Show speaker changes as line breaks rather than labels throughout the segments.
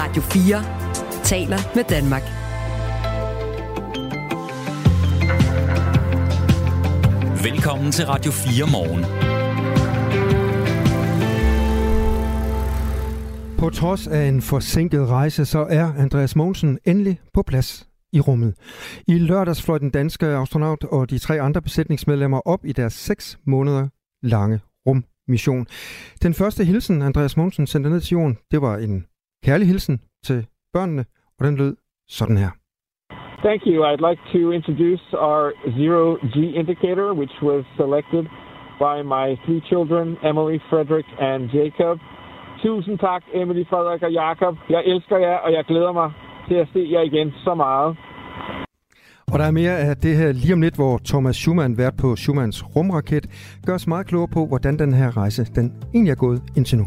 Radio 4 taler med Danmark.
Velkommen til Radio 4 morgen.
På trods af en forsinket rejse, så er Andreas Mogensen endelig på plads i rummet. I lørdags fløj den danske astronaut og de tre andre besætningsmedlemmer op i deres seks måneder lange rummission. Den første hilsen, Andreas Mogensen sendte ned til jorden, det var en kærlig hilsen til børnene, og den lød sådan her.
Thank you. I'd like to introduce our zero G indicator, which was selected by my three children, Emily, Frederick, and Jacob. Tusind tak, Emily, Frederik og Jakob. Jeg elsker jer, og jeg glæder mig til at se jer igen så meget.
Og der er mere af det her lige om lidt, hvor Thomas Schumann, vært på Schumanns rumraket, gør os meget klogere på, hvordan den her rejse den egentlig er gået indtil nu.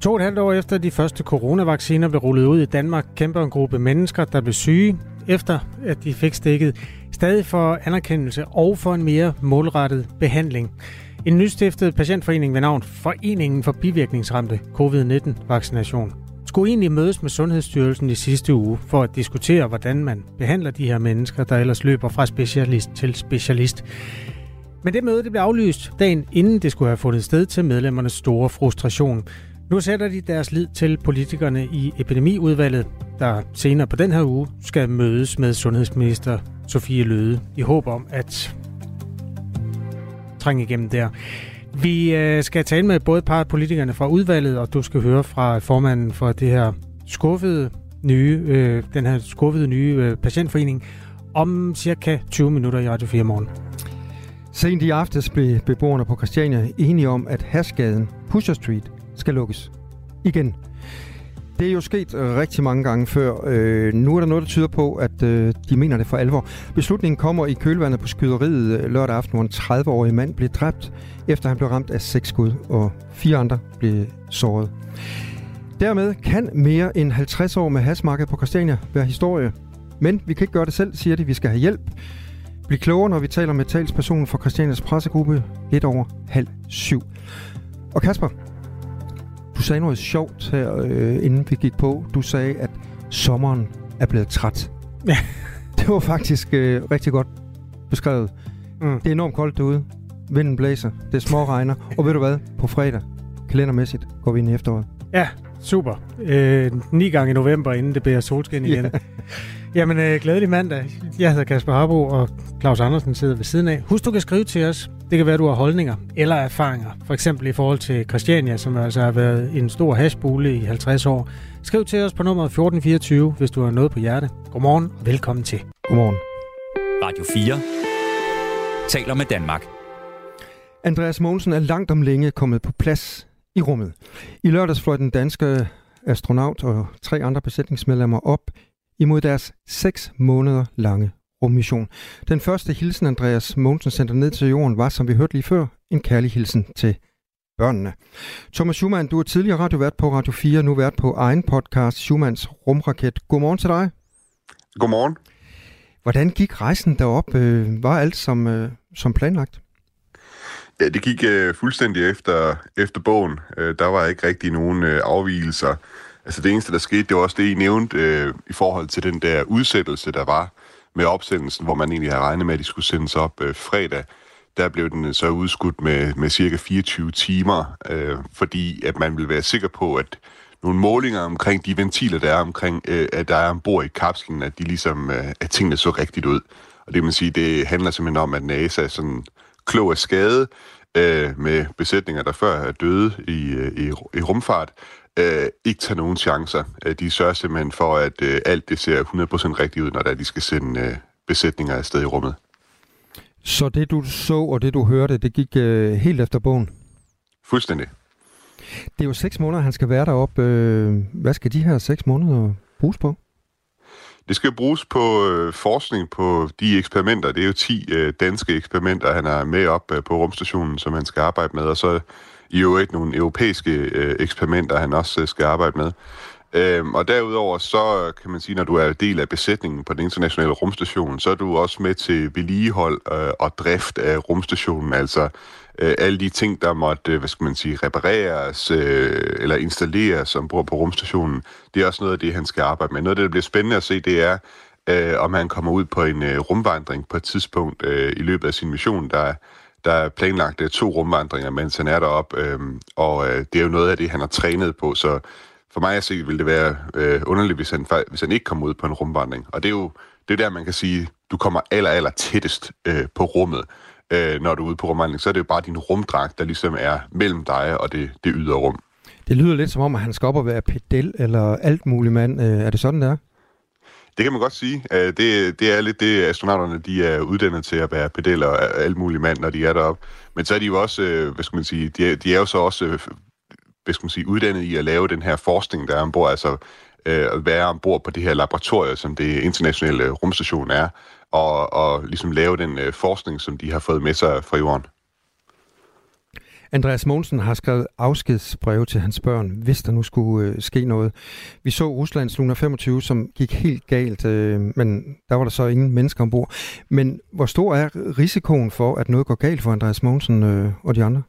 To og et halvt år efter de første coronavacciner blev rullet ud i Danmark, kæmper en gruppe mennesker, der blev syge, efter at de fik stikket, stadig for anerkendelse og for en mere målrettet behandling. En nystiftet patientforening ved navn Foreningen for bivirkningsramte COVID-19-vaccination skulle egentlig mødes med Sundhedsstyrelsen i sidste uge for at diskutere, hvordan man behandler de her mennesker, der ellers løber fra specialist til specialist. Men det møde det blev aflyst dagen inden det skulle have fundet sted til medlemmernes store frustration. Nu sætter de deres lid til politikerne i epidemiudvalget, der senere på den her uge skal mødes med sundhedsminister Sofie Løde i håb om at trænge igennem der. Vi øh, skal tale med både par politikerne fra udvalget, og du skal høre fra formanden for det her skuffede nye, øh, den her skuffede nye øh, patientforening om cirka 20 minutter i Radio 4 morgen.
Sent i aftes blev beboerne på Christiania enige om, at Hasgaden, Pusher Street, skal lukkes. Igen. Det er jo sket øh, rigtig mange gange før. Øh, nu er der noget, der tyder på, at øh, de mener det for alvor. Beslutningen kommer i kølvandet på skyderiet øh, lørdag aften, hvor en 30-årig mand blev dræbt, efter han blev ramt af seks skud, og fire andre blev såret. Dermed kan mere end 50 år med hasmarked på Christiania være historie. Men vi kan ikke gøre det selv, siger de. Vi skal have hjælp. Bliv klogere, når vi taler med talspersonen for Christianias pressegruppe lidt over halv syv. Og Kasper, du sagde noget sjovt her, øh, inden vi gik på. Du sagde, at sommeren er blevet træt.
Ja.
Det var faktisk øh, rigtig godt beskrevet. Mm. Det er enormt koldt derude. Vinden blæser. Det er små regner. Og ved du hvad? På fredag, kalendermæssigt, går vi ind i efteråret.
Ja, super. Øh, ni gange i november, inden det bliver solskin igen. Yeah. Jamen, øh, glædelig mandag. Jeg hedder Kasper Harbo, og Claus Andersen sidder ved siden af. Husk, du kan skrive til os. Det kan være, du har holdninger eller erfaringer. For eksempel i forhold til Christiania, som altså har været en stor hashbule i 50 år. Skriv til os på nummer 1424, hvis du har noget på hjerte. Godmorgen og velkommen til.
Godmorgen.
Radio 4 taler med Danmark.
Andreas Mogensen er langt om længe kommet på plads i rummet. I lørdags fløj den danske astronaut og tre andre besætningsmedlemmer op imod deres seks måneder lange rummission. Den første hilsen, Andreas Mogensen sendte ned til jorden, var, som vi hørte lige før, en kærlig hilsen til børnene. Thomas Schumann, du er tidligere radiovært på Radio 4, nu vært på egen podcast Schumanns Rumraket. Godmorgen til dig.
Godmorgen.
Hvordan gik rejsen derop? Øh, var alt som, øh, som planlagt?
Ja, det gik øh, fuldstændig efter, efter bogen. Øh, der var ikke rigtig nogen øh, afvielser. Altså det eneste, der skete, det var også det, I nævnte øh, i forhold til den der udsættelse, der var med opsendelsen, hvor man egentlig havde regnet med, at de skulle sendes op øh, fredag. Der blev den så udskudt med, med cirka 24 timer, øh, fordi at man ville være sikker på, at nogle målinger omkring de ventiler, der er omkring, øh, at der er ombord i kapslen, at de ligesom, øh, at tingene så rigtigt ud. Og det vil sige, det handler simpelthen om, at NASA er sådan klog af skade øh, med besætninger, der før er døde i, øh, i, i rumfart, øh, ikke tager nogen chancer. Øh, de sørger simpelthen for, at øh, alt det ser 100% rigtigt ud, når der, de skal sende øh, besætninger afsted i rummet.
Så det du så og det du hørte, det gik øh, helt efter bogen?
Fuldstændig.
Det er jo seks måneder, han skal være deroppe. Øh, hvad skal de her seks måneder bruges på?
Det skal bruges på øh, forskning på de eksperimenter. Det er jo 10 øh, danske eksperimenter, han er med op øh, på rumstationen, som han skal arbejde med. Og så i øvrigt nogle europæiske øh, eksperimenter, han også øh, skal arbejde med. Øhm, og derudover så kan man sige, når du er del af besætningen på den internationale rumstation, så er du også med til vedligehold øh, og drift af rumstationen, altså øh, alle de ting, der måtte, øh, hvad skal man sige, repareres øh, eller installeres som bor på rumstationen, det er også noget af det, han skal arbejde med. Noget af det, der bliver spændende at se, det er, øh, om han kommer ud på en øh, rumvandring på et tidspunkt øh, i løbet af sin mission. Der, der er planlagt to rumvandringer, mens han er deroppe, øh, og øh, det er jo noget af det, han har trænet på, så for mig at se, ville det være øh, underligt, hvis han, hvis han ikke kom ud på en rumvandring. Og det er jo det er der, man kan sige, du kommer aller, aller tættest øh, på rummet, øh, når du er ude på rumvandring. Så er det jo bare din rumdragt, der ligesom er mellem dig og det, det ydre rum.
Det lyder lidt som om, at han skal op og være pedel eller alt muligt mand. Øh, er det sådan, der?
Det kan man godt sige. Øh, det, det er lidt det, astronauterne de er uddannet til at være pedeller og alt muligt mand, når de er deroppe. Men så er de jo også, øh, hvad skal man sige, de er, de er jo så også øh, hvad skal man sige, uddannet i at lave den her forskning, der er ombord. Altså at være ombord på det her laboratorium, som det internationale rumstation er, og, og ligesom lave den forskning, som de har fået med sig fra jorden.
Andreas Mogensen har skrevet afskedsbreve til hans børn, hvis der nu skulle øh, ske noget. Vi så Ruslands Luna 25, som gik helt galt, øh, men der var der så ingen mennesker ombord. Men hvor stor er risikoen for, at noget går galt for Andreas Mogensen øh, og de andre?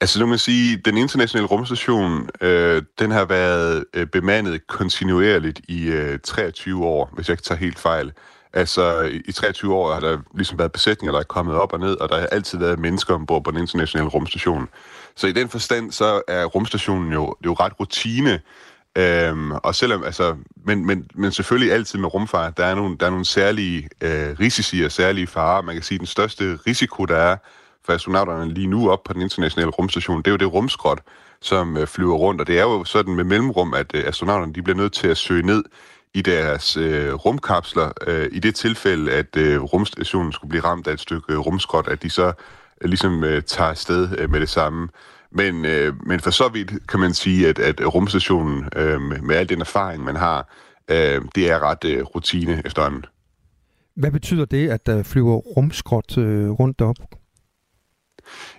Altså nu må man sige, den internationale rumstation, øh, den har været øh, bemandet kontinuerligt i øh, 23 år, hvis jeg ikke tager helt fejl. Altså i, 23 år har der ligesom været besætninger, der er kommet op og ned, og der har altid været mennesker ombord på den internationale rumstation. Så i den forstand, så er rumstationen jo, det er jo ret rutine, Øhm, og selvom, altså, men, men, men selvfølgelig altid med rumfart, der er nogle, der er nogle særlige øh, risici og særlige farer. Man kan sige, at den største risiko, der er, for astronauterne lige nu op på den internationale rumstation, det er jo det rumskrot, som øh, flyver rundt. Og det er jo sådan med mellemrum, at øh, astronauterne de bliver nødt til at søge ned i deres øh, rumkapsler. Øh, I det tilfælde, at øh, rumstationen skulle blive ramt af et stykke øh, rumskrot, at de så øh, ligesom øh, tager afsted øh, med det samme. Men, øh, men for så vidt kan man sige, at, at rumstationen øh, med, al den erfaring, man har, øh, det er ret øh, rutine efterhånden.
Hvad betyder det, at der flyver rumskrot øh, rundt op?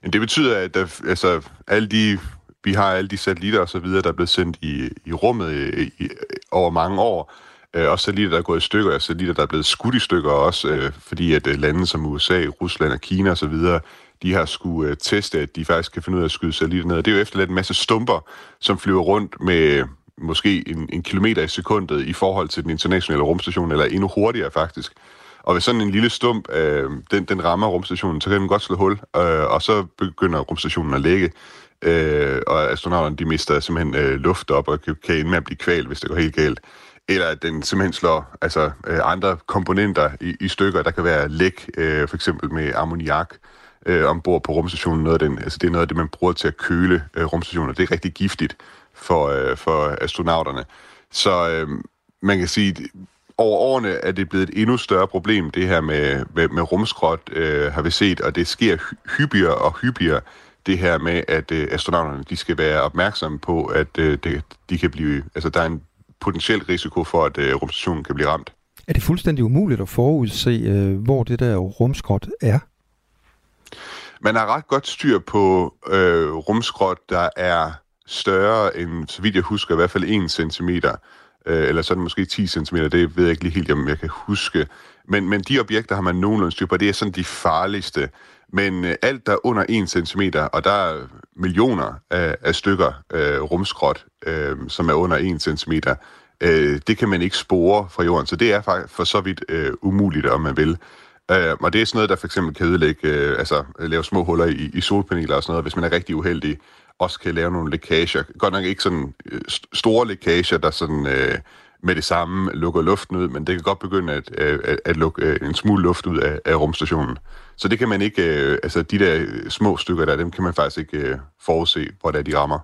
Men det betyder, at der, altså, alle de, vi har alle de satellitter og så videre, der er blevet sendt i, i rummet i, i, over mange år. Øh, også satellitter, der er gået i stykker, og satellitter, der er blevet skudt i stykker også, øh, fordi at øh, lande som USA, Rusland og Kina og så videre, de har skulle øh, teste, at de faktisk kan finde ud af at skyde satellitter ned. Og det er jo efterladt en masse stumper, som flyver rundt med øh, måske en, en kilometer i sekundet i forhold til den internationale rumstation, eller endnu hurtigere faktisk. Og hvis sådan en lille stump, øh, den, den rammer rumstationen, så kan den godt slå hul, øh, og så begynder rumstationen at lægge. Øh, og astronauterne, de mister simpelthen øh, luft op, og kan, kan ende med at blive kvalt, hvis det går helt galt. Eller at den simpelthen slår altså, øh, andre komponenter i, i stykker. Der kan være læk, øh, for eksempel med ammoniak, øh, ombord på rumstationen. Noget af den, altså det er noget af det, man bruger til at køle øh, rumstationer. Det er rigtig giftigt for, øh, for astronauterne. Så øh, man kan sige, over årene er det blevet et endnu større problem, det her med, med, med rumskrot, øh, har vi set, og det sker hyppigere og hyppigere, det her med, at øh, astronauterne de skal være opmærksomme på, at øh, det, de kan blive, altså der er en potentiel risiko for, at øh, rumstationen kan blive ramt.
Er det fuldstændig umuligt at forudse, øh, hvor det der rumskrot er?
Man har ret godt styr på øh, rumskrot, der er større end, så vidt jeg husker, i hvert fald 1 cm øh, eller sådan måske 10 cm, det ved jeg ikke lige helt, om jeg kan huske. Men, men de objekter har man nogenlunde styr på, det er sådan de farligste. Men øh, alt, der er under 1 cm, og der er millioner af, af stykker øh, rumskrot, øh, som er under 1 cm, øh, det kan man ikke spore fra jorden. Så det er faktisk for så vidt øh, umuligt, om man vil. Øh, og det er sådan noget, der for eksempel kan ødelægge, øh, altså lave små huller i, i solpaneler og sådan noget, hvis man er rigtig uheldig også kan lave nogle lækager. Godt nok ikke sådan øh, store lækager, der sådan øh, med det samme lukker luften ud, men det kan godt begynde at, øh, at, at lukke øh, en smule luft ud af, af rumstationen. Så det kan man ikke, øh, altså de der små stykker der, dem kan man faktisk ikke forudse, hvor der de rammer.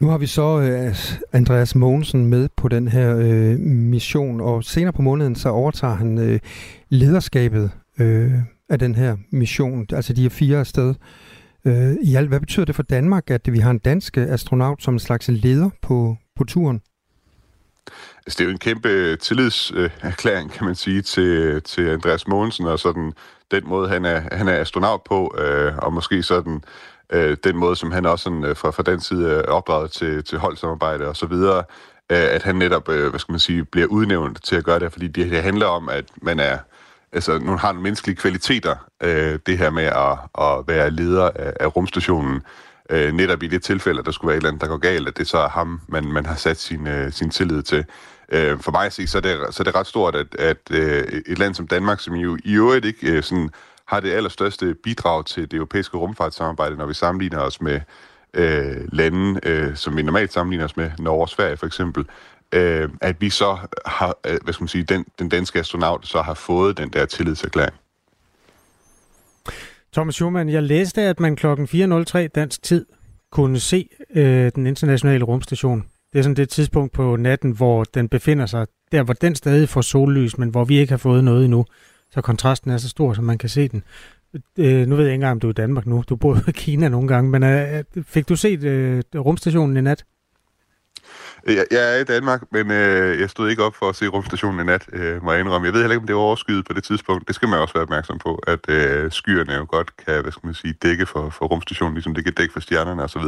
Nu har vi så øh, Andreas Mogensen med på den her øh, mission, og senere på måneden så overtager han øh, lederskabet øh, af den her mission, altså de er fire afsted. Øh, I alt, hvad betyder det for Danmark, at vi har en dansk astronaut som en slags leder på, på turen?
Altså, det er jo en kæmpe øh, tillidserklæring, kan man sige, til, øh, til Andreas Mogensen, og sådan den måde, han er, han er astronaut på, øh, og måske sådan øh, den måde, som han også sådan, øh, fra, fra den side er opdraget til, til holdsamarbejde og så videre, øh, at han netop, øh, hvad skal man sige, bliver udnævnt til at gøre det, fordi det, det handler om, at man er altså, nu har nogle menneskelige kvaliteter, øh, det her med at, at være leder af, af rumstationen. Øh, netop i det tilfælde, at der skulle være et eller andet, der går galt, at det så er ham, man, man har sat sin, øh, sin tillid til. Øh, for mig at se, så er det, så er det ret stort, at, at øh, et land som Danmark, som jo i øvrigt ikke øh, sådan, har det allerstørste bidrag til det europæiske rumfartssamarbejde, når vi sammenligner os med øh, lande, øh, som vi normalt sammenligner os med, Norge og Sverige for eksempel, øh, at vi så har, øh, hvad skal man sige, den, den danske astronaut så har fået den der tillidserklæring.
Thomas Schumann, jeg læste, at man klokken 4.03 dansk tid kunne se øh, den internationale rumstation. Det er sådan det tidspunkt på natten, hvor den befinder sig, der hvor den stadig får sollys, men hvor vi ikke har fået noget endnu. Så kontrasten er så stor, så man kan se den. Øh, nu ved jeg ikke engang, om du er i Danmark nu. Du bor i Kina nogle gange, men øh, fik du set øh, rumstationen i nat?
Øh, jeg, jeg er i Danmark, men øh, jeg stod ikke op for at se rumstationen i nat, øh, må jeg indrømme. Jeg ved heller ikke, om det var overskyet på det tidspunkt. Det skal man også være opmærksom på, at øh, skyerne jo godt kan, hvad skal man sige, dække for, for rumstationen, ligesom det kan dække for stjernerne osv.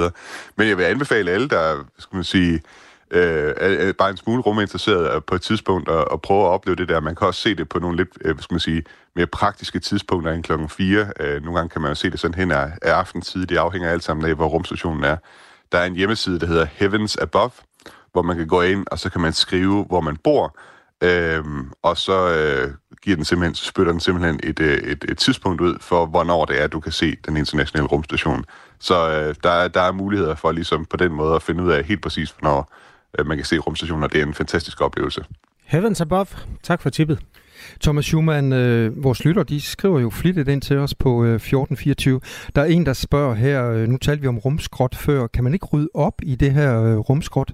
Men jeg vil anbefale alle, der, skal man sige, øh, er, bare en smule ruminteresseret på et tidspunkt at, at prøve at opleve det der. Man kan også se det på nogle lidt, øh, hvad skal man sige, mere praktiske tidspunkter end klokken 4. Øh, nogle gange kan man jo se det sådan hen af, af aftentid. Det afhænger alt sammen af, hvor rumstationen er. Der er en hjemmeside, der hedder Heavens Above, hvor man kan gå ind, og så kan man skrive, hvor man bor, øhm, og så øh, giver den simpelthen, spytter den simpelthen et, øh, et, et tidspunkt ud for, hvornår det er, du kan se den internationale rumstation. Så øh, der, der er muligheder for ligesom på den måde at finde ud af helt præcis, hvornår øh, man kan se rumstationen, og det er en fantastisk oplevelse.
Heavens Above. Tak for tippet.
Thomas Schumann, øh, vores lytter, de skriver jo flittigt ind til os på øh, 1424. Der er en, der spørger her, øh, nu talte vi om rumskrot før, kan man ikke rydde op i det her øh, rumskrot?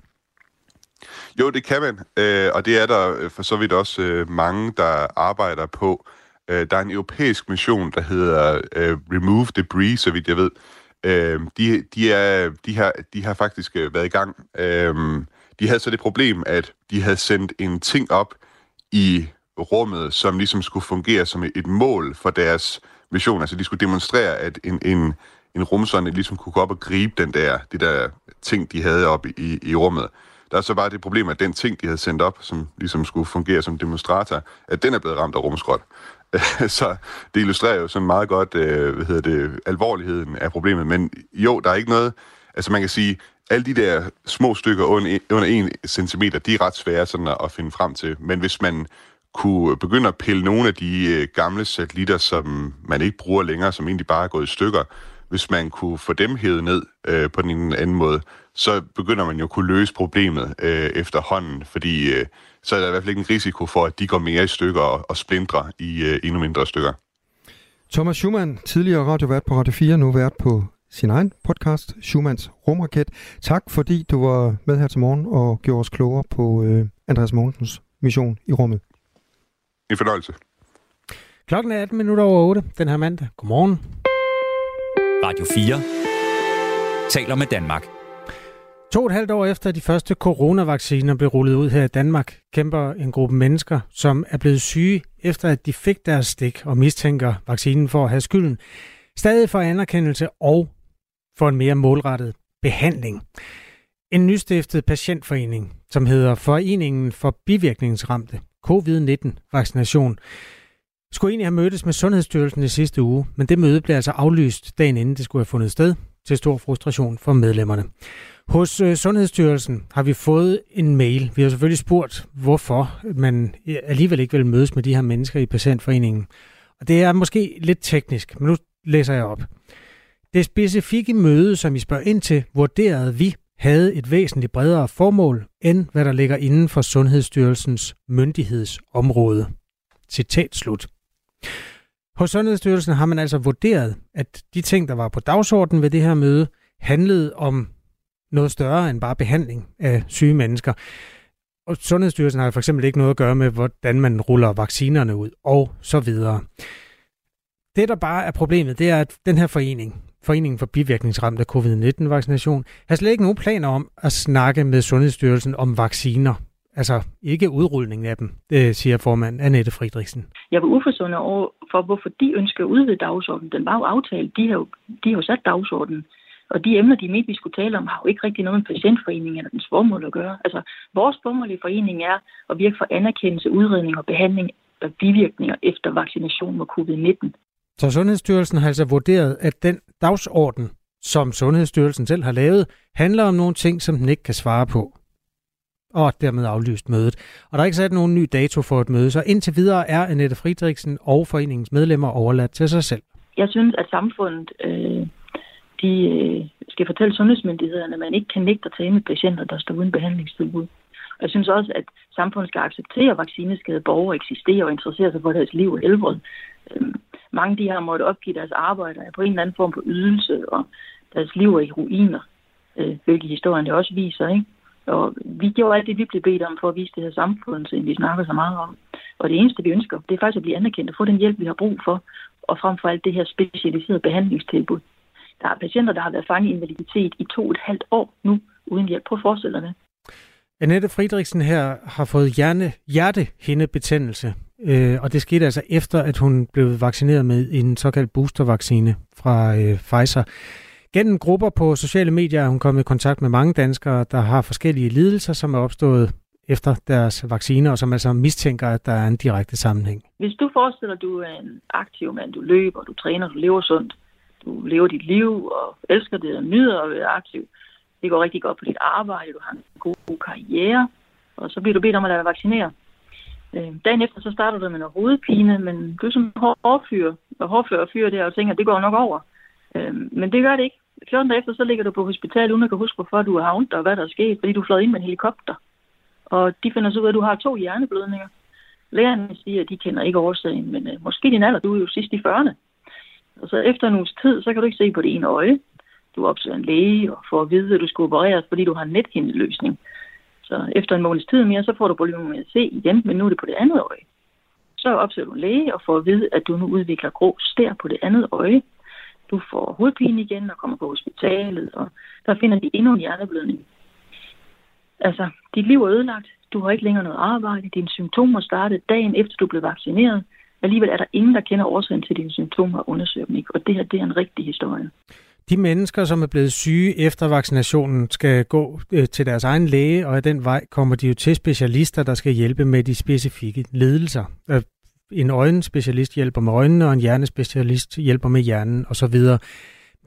Jo, det kan man, øh, og det er der øh, for så vidt også øh, mange, der arbejder på. Øh, der er en europæisk mission, der hedder øh, Remove Debris, så vidt jeg ved. Øh, de, de, er, de, har, de har faktisk øh, været i gang. Øh, de havde så det problem, at de havde sendt en ting op i rummet, som ligesom skulle fungere som et mål for deres mission. Altså de skulle demonstrere, at en, en, en rumsonde ligesom kunne gå op og gribe den der, det der ting, de havde op i, i rummet. Der er så bare det problem, at den ting, de havde sendt op, som ligesom skulle fungere som demonstrator, at den er blevet ramt af rumskrot. så det illustrerer jo sådan meget godt, øh, hvad hedder det, alvorligheden af problemet. Men jo, der er ikke noget... Altså man kan sige, alle de der små stykker under, under 1 cm, de er ret svære sådan at, at finde frem til. Men hvis man kunne begynde at pille nogle af de øh, gamle satellitter, som man ikke bruger længere, som egentlig bare er gået i stykker, hvis man kunne få dem hævet ned øh, på den ene anden måde, så begynder man jo at kunne løse problemet øh, efterhånden, fordi øh, så er der i hvert fald ikke en risiko for, at de går mere i stykker og, og splindrer i øh, endnu mindre stykker.
Thomas Schumann, tidligere radiovært på Radio 4, nu vært på sin egen podcast, Schumanns Rumraket. Tak fordi du var med her til morgen og gjorde os klogere på øh, Andreas Mogensens mission i rummet.
En fornøjelse.
Klokken er 18 minutter over 8 den her mandag. Godmorgen.
Radio 4 taler med Danmark.
To og et halvt år efter de første coronavacciner blev rullet ud her i Danmark, kæmper en gruppe mennesker, som er blevet syge efter at de fik deres stik og mistænker vaccinen for at have skylden, stadig for anerkendelse og for en mere målrettet behandling. En nystiftet patientforening, som hedder Foreningen for Bivirkningsramte COVID-19-vaccination, skulle egentlig have mødtes med Sundhedsstyrelsen i sidste uge, men det møde blev altså aflyst dagen inden det skulle have fundet sted, til stor frustration for medlemmerne. Hos øh, Sundhedsstyrelsen har vi fået en mail. Vi har selvfølgelig spurgt, hvorfor man alligevel ikke vil mødes med de her mennesker i patientforeningen. Og det er måske lidt teknisk, men nu læser jeg op. Det specifikke møde, som I spørger ind til, vurderede vi havde et væsentligt bredere formål, end hvad der ligger inden for Sundhedsstyrelsens myndighedsområde. Citat slut. Hos Sundhedsstyrelsen har man altså vurderet, at de ting, der var på dagsordenen ved det her møde, handlede om noget større end bare behandling af syge mennesker. Og Sundhedsstyrelsen har for eksempel ikke noget at gøre med, hvordan man ruller vaccinerne ud, og så videre. Det, der bare er problemet, det er, at den her forening, Foreningen for bivirkningsramte covid-19-vaccination, har slet ikke nogen planer om at snakke med Sundhedsstyrelsen om vacciner. Altså ikke udrulningen af dem, det siger formand Annette Friedrichsen.
Jeg var uforstående over for, hvorfor de ønsker at udvide dagsordenen. Den var jo aftalt. De har jo, de har jo sat dagsordenen. Og de emner, de mente, vi skulle tale om, har jo ikke rigtig noget med patientforeningen eller dens formål at gøre. Altså, vores formål i foreningen er at virke for anerkendelse, udredning og behandling bivirkninger efter vaccination mod covid-19.
Så Sundhedsstyrelsen har altså vurderet, at den dagsorden, som Sundhedsstyrelsen selv har lavet, handler om nogle ting, som den ikke kan svare på. Og dermed aflyst mødet. Og der er ikke sat nogen ny dato for et møde, så indtil videre er Annette Friedrichsen og foreningens medlemmer overladt til sig selv.
Jeg synes, at samfundet øh, de, øh, skal fortælle sundhedsmyndighederne, at man ikke kan nægte at tage med patienter, der står uden behandlingstilbud. Og jeg synes også, at samfundet skal acceptere, at vaccineskade borgere eksisterer og interesserer sig for deres liv og helbred. Øh, mange de har måttet opgive deres arbejde på en eller anden form for ydelse, og deres liv er i ruiner, øh, hvilket historien det også viser. Ikke? Og vi gjorde alt det, vi blev bedt om for at vise det her samfund, som vi snakker så meget om. Og det eneste, vi ønsker, det er faktisk at blive anerkendt og få den hjælp, vi har brug for, og frem for alt det her specialiserede behandlingstilbud. Der er patienter, der har været fanget i invaliditet i to og et halvt år nu, uden hjælp. på forestillerne.
Annette Friedrichsen her har fået hjerne, hjertehindebetændelse, øh, og det skete altså efter, at hun blev vaccineret med en såkaldt boostervaccine fra øh, Pfizer. Gennem grupper på sociale medier er hun kommet i kontakt med mange danskere, der har forskellige lidelser, som er opstået efter deres vacciner, og som altså mistænker, at der er en direkte sammenhæng.
Hvis du forestiller, at du er en aktiv mand, du løber, du træner, du lever sundt, du lever dit liv og elsker det og nyder at være aktiv, det går rigtig godt på dit arbejde, du har en god karriere, og så bliver du bedt om at lade dig vaccinere. Øh, dagen efter, så starter du med noget hovedpine, men du er som hårdfyr, og hårdfyr og fyr der, og tænker, at det går nok over. Øh, men det gør det ikke. 14 dage efter, så ligger du på hospital, uden at kan huske, hvorfor du er havnet og hvad der er sket, fordi du er fløjet ind med en helikopter. Og de finder så ud af, at du har to hjerneblødninger. Lægerne siger, at de kender ikke årsagen, men øh, måske din alder, du er jo sidst i 40'erne. Og så efter en uges tid, så kan du ikke se på det ene øje. Du opsøger en læge og får at vide, at du skal opereres, fordi du har en nethindeløsning. Så efter en måneds tid mere, så får du problemer med at se igen, men nu er det på det andet øje. Så opsøger du en læge og får at vide, at du nu udvikler grå stær på det andet øje. Du får hovedpine igen og kommer på hospitalet, og der finder de endnu en hjerneblødning. Altså, dit liv er ødelagt. Du har ikke længere noget arbejde. Dine symptomer startede dagen efter, du blev vaccineret. Alligevel er der ingen, der kender årsagen til dine symptomer og undersøger dem ikke. Og det her, det er en rigtig historie.
De mennesker, som er blevet syge efter vaccinationen, skal gå øh, til deres egen læge, og af den vej kommer de jo til specialister, der skal hjælpe med de specifikke ledelser. Øh, en øjenspecialist hjælper med øjnene, og en hjernespecialist hjælper med hjernen osv.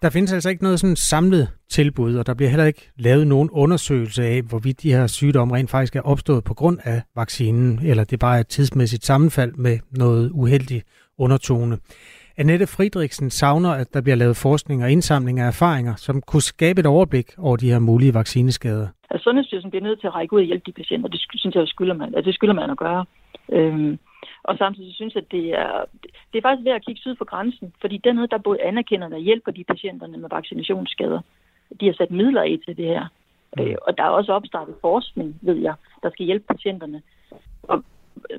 Der findes altså ikke noget sådan samlet tilbud, og der bliver heller ikke lavet nogen undersøgelse af, hvorvidt de her sygdomme rent faktisk er opstået på grund af vaccinen, eller det bare er et tidsmæssigt sammenfald med noget uheldigt undertone. Annette Friedrichsen savner, at der bliver lavet forskning og indsamling af erfaringer, som kunne skabe et overblik over de her mulige vaccineskader.
Altså, Sundhedsstyrelsen bliver nødt til at række ud og hjælpe de patienter. Det synes jeg, skylder man, at det skylder man at gøre. Øhm, og samtidig synes jeg, at det er, det er faktisk ved at kigge syd for grænsen, fordi dernede, der både anerkender og hjælper de patienterne med vaccinationsskader. De har sat midler i til det her. Mm. Øh, og der er også opstartet forskning, ved jeg, der skal hjælpe patienterne. Og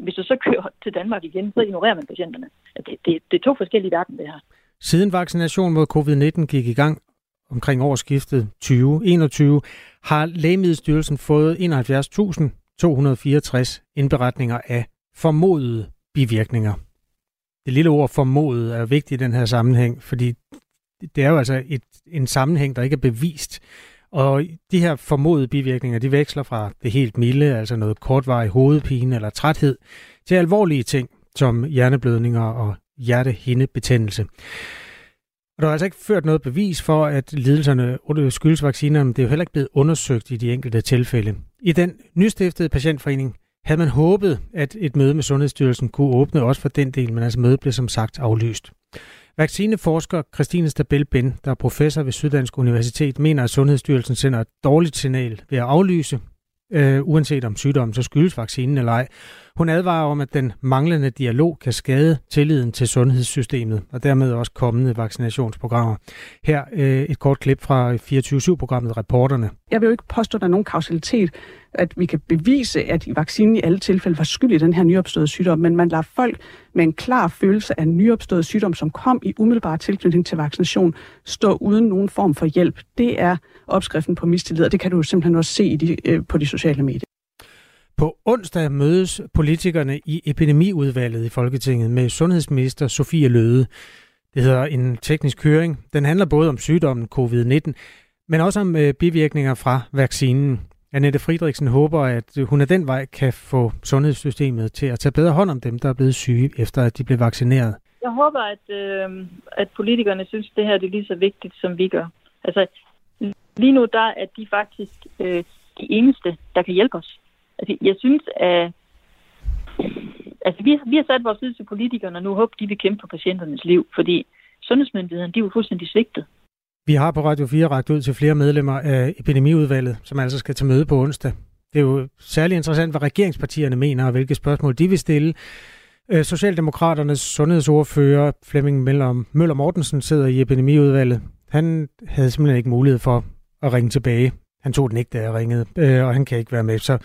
hvis du så kører til Danmark igen, så ignorerer man patienterne. Det, det, det er to forskellige verden, det her.
Siden vaccination mod covid-19 gik i gang omkring årsskiftet 2021, har Lægemiddelstyrelsen fået 71.264 indberetninger af formodede bivirkninger. Det lille ord formodet er vigtigt i den her sammenhæng, fordi det er jo altså et, en sammenhæng, der ikke er bevist. Og de her formodede bivirkninger, de veksler fra det helt milde, altså noget kortvarig hovedpine eller træthed, til alvorlige ting, som hjerneblødninger og hjertehindebetændelse. Og der er altså ikke ført noget bevis for, at lidelserne skyldes vaccinerne, men det er jo heller ikke blevet undersøgt i de enkelte tilfælde. I den nystiftede patientforening havde man håbet, at et møde med Sundhedsstyrelsen kunne åbne også for den del, men altså mødet blev som sagt aflyst. Vaccineforsker Christine Stabel Ben, der er professor ved Syddansk Universitet, mener, at Sundhedsstyrelsen sender et dårligt signal ved at aflyse, øh, uanset om sygdommen så skyldes vaccinen eller ej. Hun advarer om, at den manglende dialog kan skade tilliden til sundhedssystemet, og dermed også kommende vaccinationsprogrammer. Her øh, et kort klip fra 24-7-programmet Reporterne.
Jeg vil jo ikke påstå, at der er nogen kausalitet, at vi kan bevise, at vaccinen i alle tilfælde var skyld i den her nyopståede sygdom, men man lader folk med en klar følelse af nyopstået sygdom, som kom i umiddelbar tilknytning til vaccination, stå uden nogen form for hjælp. Det er opskriften på mistillid, og det kan du simpelthen også se i de, øh, på de sociale medier.
På onsdag mødes politikerne i epidemiudvalget i Folketinget med sundhedsminister Sofie Løde. Det hedder en teknisk høring. Den handler både om sygdommen covid-19, men også om øh, bivirkninger fra vaccinen. Annette Friedrichsen håber, at hun af den vej kan få sundhedssystemet til at tage bedre hånd om dem, der er blevet syge, efter at de blev vaccineret.
Jeg håber, at, øh, at politikerne synes, at det her det er lige så vigtigt, som vi gør. Altså, lige nu der er de faktisk øh, de eneste, der kan hjælpe os. Altså, jeg synes, at altså, vi, vi har sat vores lid til politikerne, og nu håber de vil kæmpe for patienternes liv, fordi sundhedsmyndighederne, de er jo fuldstændig svigtet.
Vi har på Radio 4 ragt ud til flere medlemmer af epidemiudvalget, som altså skal til møde på onsdag. Det er jo særlig interessant, hvad regeringspartierne mener, og hvilke spørgsmål de vil stille. Øh, Socialdemokraternes sundhedsordfører Flemming Møller Mortensen sidder i epidemiudvalget. Han havde simpelthen ikke mulighed for at ringe tilbage. Han tog den ikke, da jeg ringede, øh, og han kan ikke være med. Så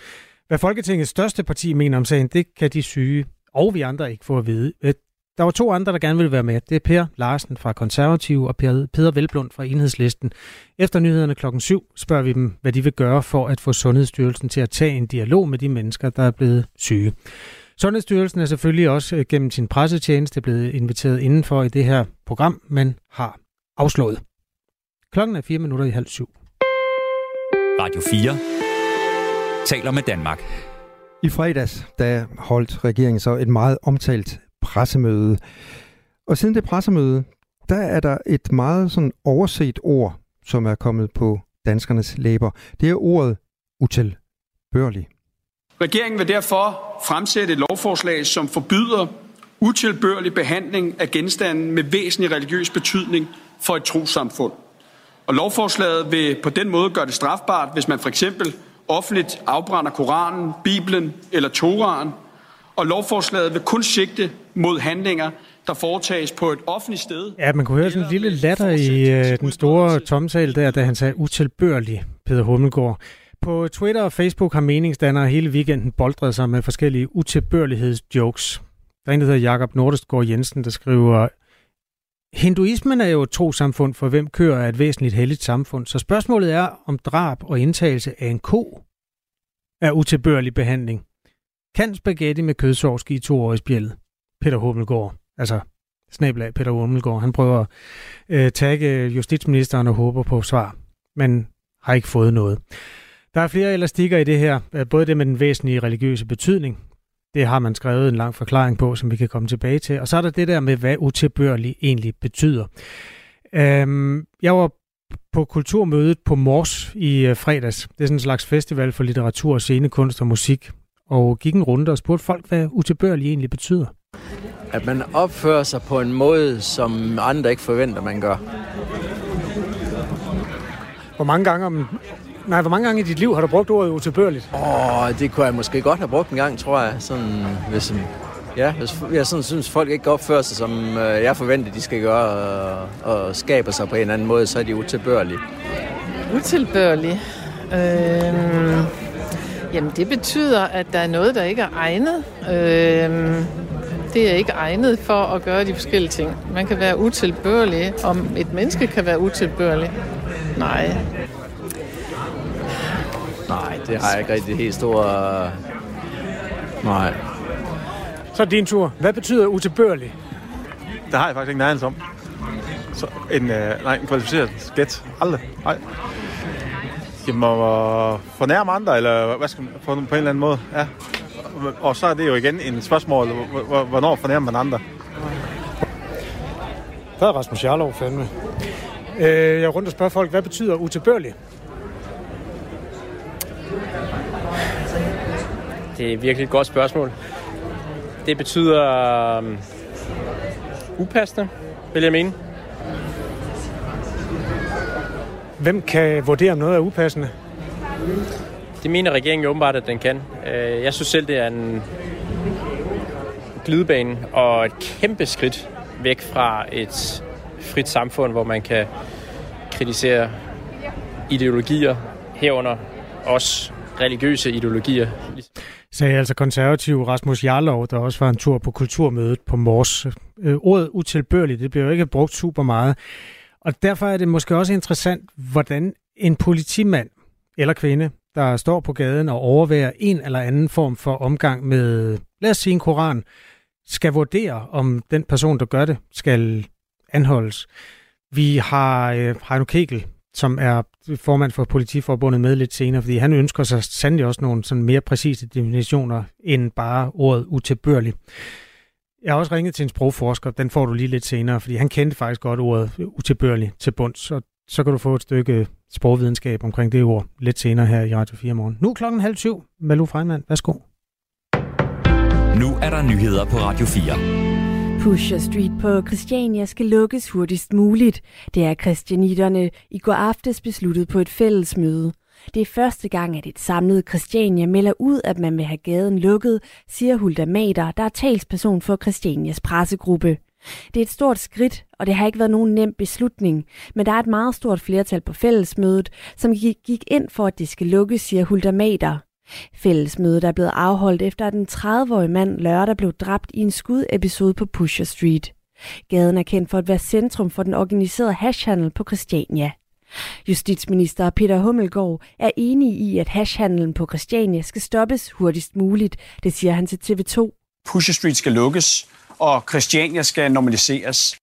hvad Folketingets største parti mener om sagen, det kan de syge og vi andre ikke få at vide. Øh, der var to andre, der gerne ville være med. Det er Per Larsen fra Konservative og Peter Velblund fra Enhedslisten. Efter nyhederne klokken 7 spørger vi dem, hvad de vil gøre for at få Sundhedsstyrelsen til at tage en dialog med de mennesker, der er blevet syge. Sundhedsstyrelsen er selvfølgelig også øh, gennem sin pressetjeneste blevet inviteret indenfor i det her program, men har afslået. Klokken er 4 minutter i halv syv.
Radio 4 taler med Danmark.
I fredags, der holdt regeringen så et meget omtalt pressemøde. Og siden det pressemøde, der er der et meget sådan overset ord, som er kommet på danskernes læber. Det er ordet utilbørlig.
Regeringen vil derfor fremsætte et lovforslag, som forbyder utilbørlig behandling af genstanden med væsentlig religiøs betydning for et trosamfund. Og lovforslaget vil på den måde gøre det strafbart, hvis man for eksempel offentligt afbrænder Koranen, Bibelen eller Toraen, og lovforslaget vil kun sigte mod handlinger, der foretages på et offentligt sted.
Ja, man kunne høre sådan en lille latter i øh, den store tomsal der, da han sagde utilbørlig, Peter Hummelgaard. På Twitter og Facebook har meningsdannere hele weekenden boldret sig med forskellige utilbørlighedsjokes. Der er en, der hedder Jakob Nordestgaard Jensen, der skriver, Hinduismen er jo et trosamfund, for hvem kører er et væsentligt helligt samfund. Så spørgsmålet er, om drab og indtagelse af en ko er utilbørlig behandling. Kan spaghetti med kødsovs give to år i spjældet? Peter Hummelgaard, altså snablag Peter Hummelgaard, han prøver at øh, tagge justitsministeren og håber på svar, men har ikke fået noget. Der er flere elastikker i det her, øh, både det med den væsentlige religiøse betydning, det har man skrevet en lang forklaring på, som vi kan komme tilbage til. Og så er der det der med, hvad utilbørlig egentlig betyder. Øhm, jeg var på kulturmødet på Mors i øh, fredags. Det er sådan en slags festival for litteratur, scenekunst og musik. Og gik en runde og spurgte folk, hvad utilbørlig egentlig betyder.
At man opfører sig på en måde, som andre ikke forventer, man gør.
Hvor mange gange om Nej, hvor mange gange i dit liv har du brugt ordet utilbørligt?
Åh, oh, det kunne jeg måske godt have brugt en gang, tror jeg. Sådan, hvis, ja, hvis jeg sådan synes, folk ikke opfører sig, som øh, jeg forventer, de skal gøre, og, og skaber sig på en eller anden måde, så er de utilbørlige.
Utilbørlige? Øh, jamen, det betyder, at der er noget, der ikke er egnet. Øh, det er ikke egnet for at gøre de forskellige ting. Man kan være utilbørlig, om et menneske kan være utilbørlig. Nej,
Nej, det har jeg ikke rigtig helt stor... Nej.
Så er din tur. Hvad betyder utilbørlig?
Det har jeg faktisk ikke nærmest om. Så en, øh, nej, en kvalificeret gæt. Aldrig. Nej. Jamen, at fornærme andre, eller hvad skal man, på, på en eller anden måde. Ja. Og så er det jo igen en spørgsmål, hvornår fornærmer man andre?
Hvad er Rasmus Jarlov fandme? Øh, jeg er rundt og spørger folk, hvad betyder utilbørlig?
Det er virkelig et godt spørgsmål. Det betyder um, upassende, vil jeg mene.
Hvem kan vurdere, om noget er upassende?
Det mener regeringen jo åbenbart, at den kan. Øh, jeg synes selv, det er en glidebane og et kæmpe skridt væk fra et frit samfund, hvor man kan kritisere ideologier herunder også religiøse ideologier
sagde altså konservativ Rasmus Jarlov, der også var en tur på kulturmødet på Mors. Øh, ordet utilbørligt, det bliver jo ikke brugt super meget. Og derfor er det måske også interessant, hvordan en politimand eller kvinde, der står på gaden og overværer en eller anden form for omgang med, lad os sige en koran, skal vurdere, om den person, der gør det, skal anholdes. Vi har øh, Heino Kegel, som er formand for Politiforbundet, med lidt senere, fordi han ønsker sig sandelig også nogle sådan mere præcise definitioner end bare ordet utilbørlig. Jeg har også ringet til en sprogforsker, den får du lige lidt senere, fordi han kendte faktisk godt ordet utilbørlig til bunds, så, så kan du få et stykke sprogvidenskab omkring det ord lidt senere her i Radio 4 morgen. Nu er klokken halv syv. Malu Freimann, værsgo.
Nu er der nyheder på Radio 4.
Pusher Street på Christiania skal lukkes hurtigst muligt. Det er christianitterne i går aftes besluttet på et fællesmøde. Det er første gang, at et samlet Christiania melder ud, at man vil have gaden lukket, siger Hulda Mader, der er talsperson for Christianias pressegruppe. Det er et stort skridt, og det har ikke været nogen nem beslutning, men der er et meget stort flertal på fællesmødet, som gik ind for, at det skal lukkes, siger Hulda Mader. Fællesmødet er blevet afholdt efter, at en 30-årig mand lørdag blev dræbt i en skudepisode på Pusher Street. Gaden er kendt for at være centrum for den organiserede hashhandel på Christiania. Justitsminister Peter Hummelgaard er enig i, at hashhandlen på Christiania skal stoppes hurtigst muligt. Det siger han til TV2.
Pusher Street skal lukkes, og Christiania skal normaliseres.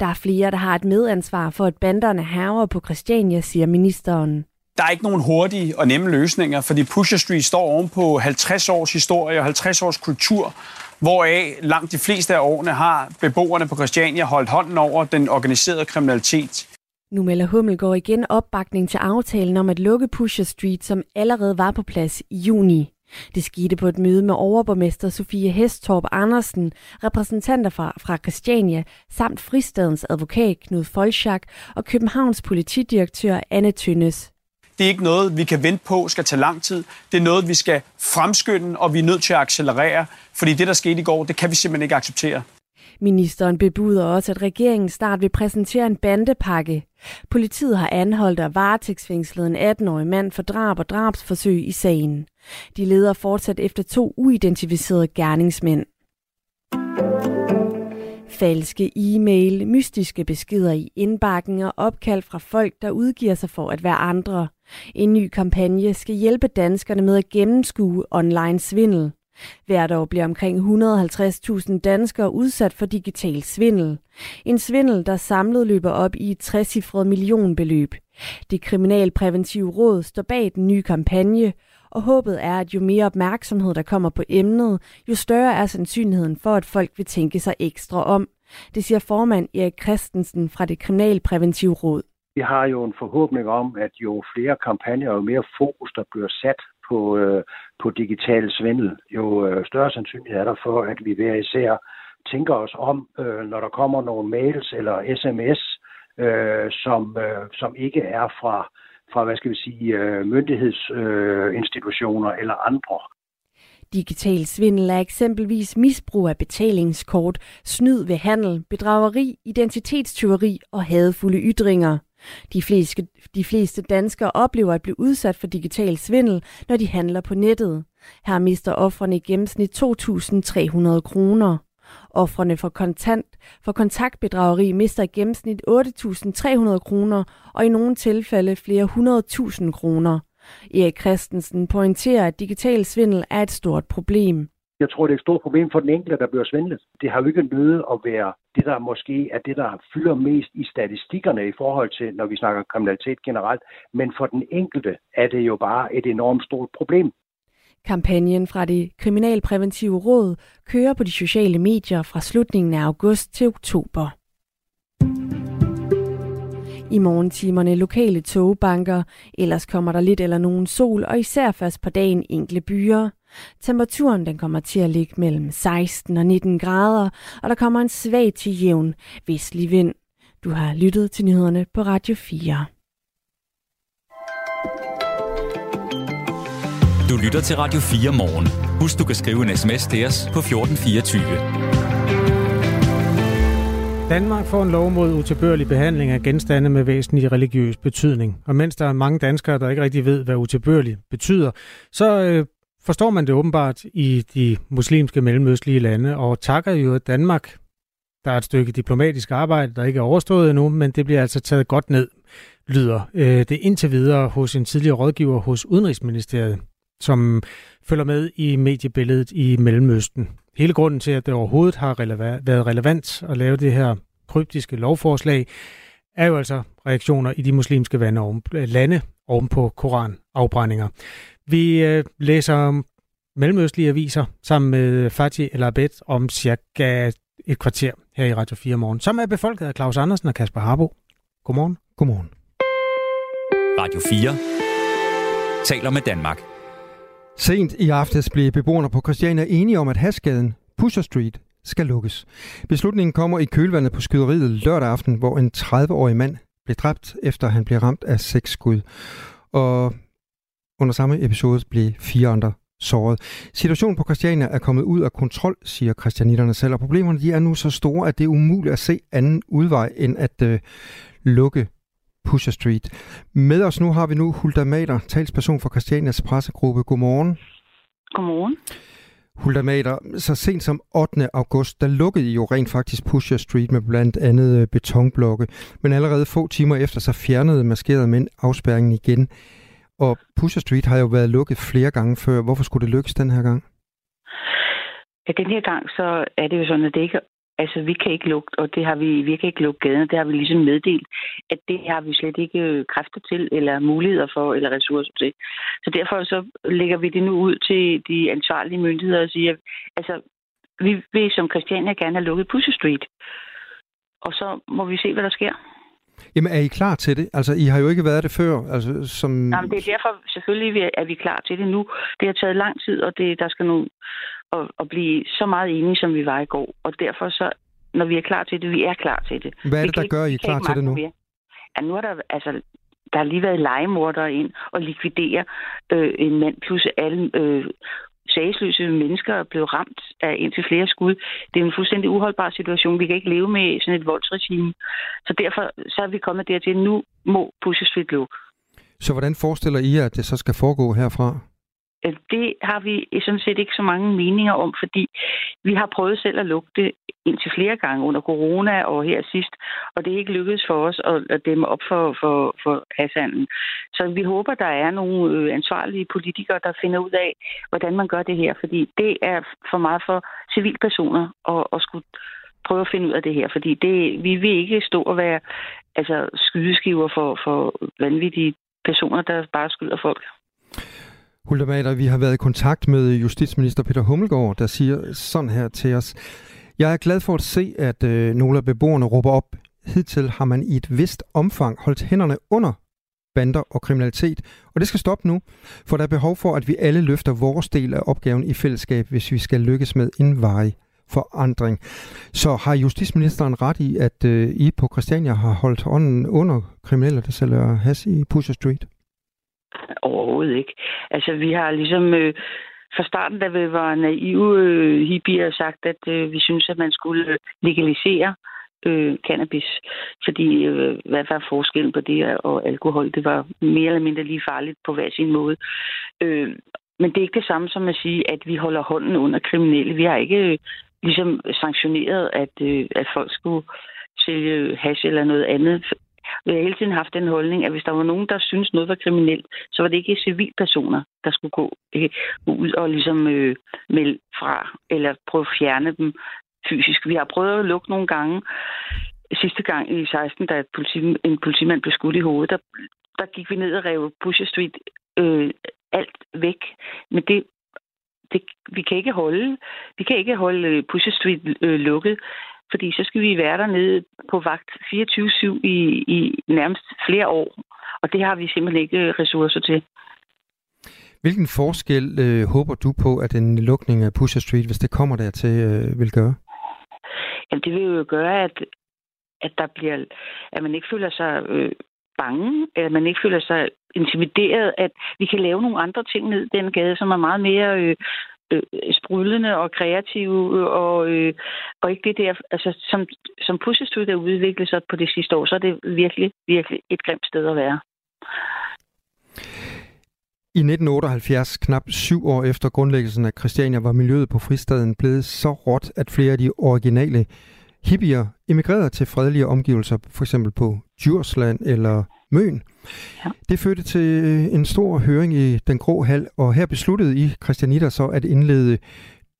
Der er flere, der har et medansvar for, at banderne herrer på Christiania, siger ministeren.
Der er ikke nogen hurtige og nemme løsninger, fordi Pusher Street står oven på 50 års historie og 50 års kultur, hvoraf langt de fleste af årene har beboerne på Christiania holdt hånden over den organiserede kriminalitet.
Nu melder Hummelgaard igen opbakning til aftalen om at lukke Pusher Street, som allerede var på plads i juni. Det skete på et møde med overborgmester Sofie Hestorp Andersen, repræsentanter fra, fra Christiania, samt fristadens advokat Knud Folschak og Københavns politidirektør Anne Tønnes.
Det er ikke noget, vi kan vente på skal tage lang tid. Det er noget, vi skal fremskynde, og vi er nødt til at accelerere, fordi det, der skete i går, det kan vi simpelthen ikke acceptere.
Ministeren bebuder også, at regeringen snart vil præsentere en bandepakke. Politiet har anholdt og varetægtsfængslet en 18-årig mand for drab og drabsforsøg i sagen. De leder fortsat efter to uidentificerede gerningsmænd. Falske e-mail, mystiske beskeder i indbakken og opkald fra folk, der udgiver sig for at være andre. En ny kampagne skal hjælpe danskerne med at gennemskue online svindel. Hvert år bliver omkring 150.000 danskere udsat for digital svindel. En svindel, der samlet løber op i et 60 millionbeløb. Det kriminalpræventive råd står bag den nye kampagne, og håbet er, at jo mere opmærksomhed der kommer på emnet, jo større er sandsynligheden for, at folk vil tænke sig ekstra om. Det siger formand Erik Christensen fra det kriminalpræventive råd.
Vi har jo en forhåbning om, at jo flere kampagner og mere fokus, der bliver sat på, øh, på digital svindel, jo øh, større sandsynlighed er der for, at vi hver især tænker os om, øh, når der kommer nogle mails eller sms, øh, som, øh, som ikke er fra, fra hvad skal vi sige, øh, myndighedsinstitutioner øh, eller andre.
Digital svindel er eksempelvis misbrug af betalingskort, snyd ved handel, bedrageri, identitetstyveri og hadfulde ytringer. De fleste, de fleste danskere oplever at blive udsat for digital svindel, når de handler på nettet. Her mister offrene i gennemsnit 2.300 kroner. Offrene for, kontant, for kontaktbedrageri mister i gennemsnit 8.300 kroner, og i nogle tilfælde flere 100.000 kroner. Erik Christensen pointerer, at digital svindel er et stort problem.
Jeg tror, det er et stort problem for den enkelte, der bliver svindlet. Det har jo ikke nødt at være det, der måske er det, der fylder mest i statistikkerne i forhold til, når vi snakker kriminalitet generelt. Men for den enkelte er det jo bare et enormt stort problem.
Kampagnen fra det Kriminalpræventive Råd kører på de sociale medier fra slutningen af august til oktober. I morgentimerne lokale togbanker, ellers kommer der lidt eller nogen sol, og især først på dagen enkle byer. Temperaturen den kommer til at ligge mellem 16 og 19 grader, og der kommer en svag til jævn vestlig vind. Du har lyttet til nyhederne på Radio 4.
Du lytter til Radio 4 morgen. Husk, du kan skrive en sms til os på 1424.
Danmark får en lov mod utilbørlig behandling af genstande med væsentlig religiøs betydning. Og mens der er mange danskere, der ikke rigtig ved, hvad utilbørlig betyder, så øh, forstår man det åbenbart i de muslimske mellemøstlige lande, og takker jo Danmark. Der er et stykke diplomatisk arbejde, der ikke er overstået endnu, men det bliver altså taget godt ned, lyder øh, det indtil videre hos en tidligere rådgiver hos Udenrigsministeriet, som følger med i mediebilledet i Mellemøsten. Hele grunden til, at det overhovedet har releva- været relevant at lave det her kryptiske lovforslag, er jo altså reaktioner i de muslimske lande oven, lande oven på koranafbrændinger. Vi øh, læser mellemøstlige aviser sammen med Fatih El Abed om cirka et kvarter her i Radio 4 morgen, som er befolket af Claus Andersen og Kasper Harbo. Godmorgen.
Godmorgen.
Radio 4 taler med Danmark.
Sent i aftes blev beboerne på Christiania enige om, at Hasgaden, Pusher Street, skal lukkes. Beslutningen kommer i kølvandet på skyderiet lørdag aften, hvor en 30-årig mand blev dræbt, efter han blev ramt af seks skud. Og under samme episode blev fire andre såret. Situationen på Christiania er kommet ud af kontrol, siger christianitterne selv, og problemerne de er nu så store, at det er umuligt at se anden udvej end at øh, lukke Pusher Street. Med os nu har vi nu Hulda Mader, talsperson for Christianias pressegruppe. Godmorgen.
Godmorgen.
Hulda Mader, så sent som 8. august, der lukkede I jo rent faktisk Pusher Street med blandt andet øh, betonblokke. Men allerede få timer efter, så fjernede maskerede mænd afspærringen igen. Og Pusher Street har jo været lukket flere gange før. Hvorfor skulle det lykkes den her gang?
Ja, den her gang, så er det jo sådan, at det ikke Altså, vi kan ikke lukke, og det har vi, vi kan ikke lukke gaden, det har vi ligesom meddelt, at det har vi slet ikke øh, kræfter til, eller muligheder for, eller ressourcer til. Så derfor så lægger vi det nu ud til de ansvarlige myndigheder og siger, altså, vi vil som Christiania gerne have lukket Pussy Street. Og så må vi se, hvad der sker.
Jamen, er I klar til det? Altså, I har jo ikke været det før. Altså, som...
Jamen, det er derfor, selvfølgelig er vi klar til det nu. Det har taget lang tid, og det, der skal nu at, at blive så meget enige, som vi var i går. Og derfor så, når vi er klar til det, vi er klar til det.
Hvad er det, der gør, I er klar til det nu?
Mere. Ja, nu er der, altså, der har lige været legemordere ind og likvidere øh, en mand, plus alle øh, sagsløse mennesker er blevet ramt af indtil flere skud. Det er en fuldstændig uholdbar situation. Vi kan ikke leve med sådan et voldsregime. Så derfor så er vi kommet dertil, nu må Pusher Street lukke.
Så hvordan forestiller I jer, at det så skal foregå herfra?
Det har vi sådan set ikke så mange meninger om, fordi vi har prøvet selv at lukke det indtil flere gange under corona og her sidst, og det er ikke lykkedes for os at, at dæmme op for, for, for hashandlen. Så vi håber, der er nogle øh, ansvarlige politikere, der finder ud af, hvordan man gør det her, fordi det er for meget for civilpersoner at, at skulle prøve at finde ud af det her, fordi det, vi vil ikke stå og være altså, skydeskiver for, for vanvittige personer, der bare skylder folk.
Hulda vi har været i kontakt med justitsminister Peter Hummelgaard, der siger sådan her til os. Jeg er glad for at se, at øh, nogle af beboerne råber op. Hidtil har man i et vist omfang holdt hænderne under bander og kriminalitet, og det skal stoppe nu, for der er behov for, at vi alle løfter vores del af opgaven i fællesskab, hvis vi skal lykkes med en varig forandring. Så har justitsministeren ret i, at øh, I på Christiania har holdt ånden under kriminelle, der sælger has i Pusher Street?
Overhovedet ikke. Altså, vi har ligesom... Øh, fra starten, da vi var naive øh, hippier, sagt, at øh, vi synes, at man skulle øh, legalisere øh, cannabis. Fordi øh, hvad var forskellen på det og alkohol? Det var mere eller mindre lige farligt på hver sin måde. Øh, men det er ikke det samme som at sige, at vi holder hånden under kriminelle. Vi har ikke øh, ligesom sanktioneret, at, øh, at folk skulle sælge hash eller noget andet vi har hele tiden haft den holdning, at hvis der var nogen, der synes noget var kriminelt, så var det ikke civilpersoner, der skulle gå, øh, ud og ligesom øh, melde fra, eller prøve at fjerne dem fysisk. Vi har prøvet at lukke nogle gange. Sidste gang i 16, da politi, en politimand blev skudt i hovedet, der, der gik vi ned og rev Pusher Street øh, alt væk. Men det, det, vi kan ikke holde, vi kan ikke holde øh, Pusher Street øh, lukket fordi så skal vi være dernede på vagt 24-7 i, i nærmest flere år, og det har vi simpelthen ikke ressourcer til.
Hvilken forskel øh, håber du på, at en lukning af Pusher Street, hvis det kommer dertil, øh, vil gøre?
Jamen, det vil jo gøre, at, at der bliver, at man ikke føler sig øh, bange, at man ikke føler sig intimideret, at vi kan lave nogle andre ting ned den gade, som er meget mere øh, øh, sprudlende og kreative, og, øh, og ikke det der, altså som, som Pussy der udviklede sig på det sidste år, så er det virkelig, virkelig et grimt sted at være.
I 1978, knap syv år efter grundlæggelsen af Christiania, var miljøet på fristaden blevet så råt, at flere af de originale hippier emigrerede til fredelige omgivelser, for eksempel på Djursland eller Møn. Ja. Det førte til en stor høring i Den Grå Hal, og her besluttede I, Christianitter, så at indlede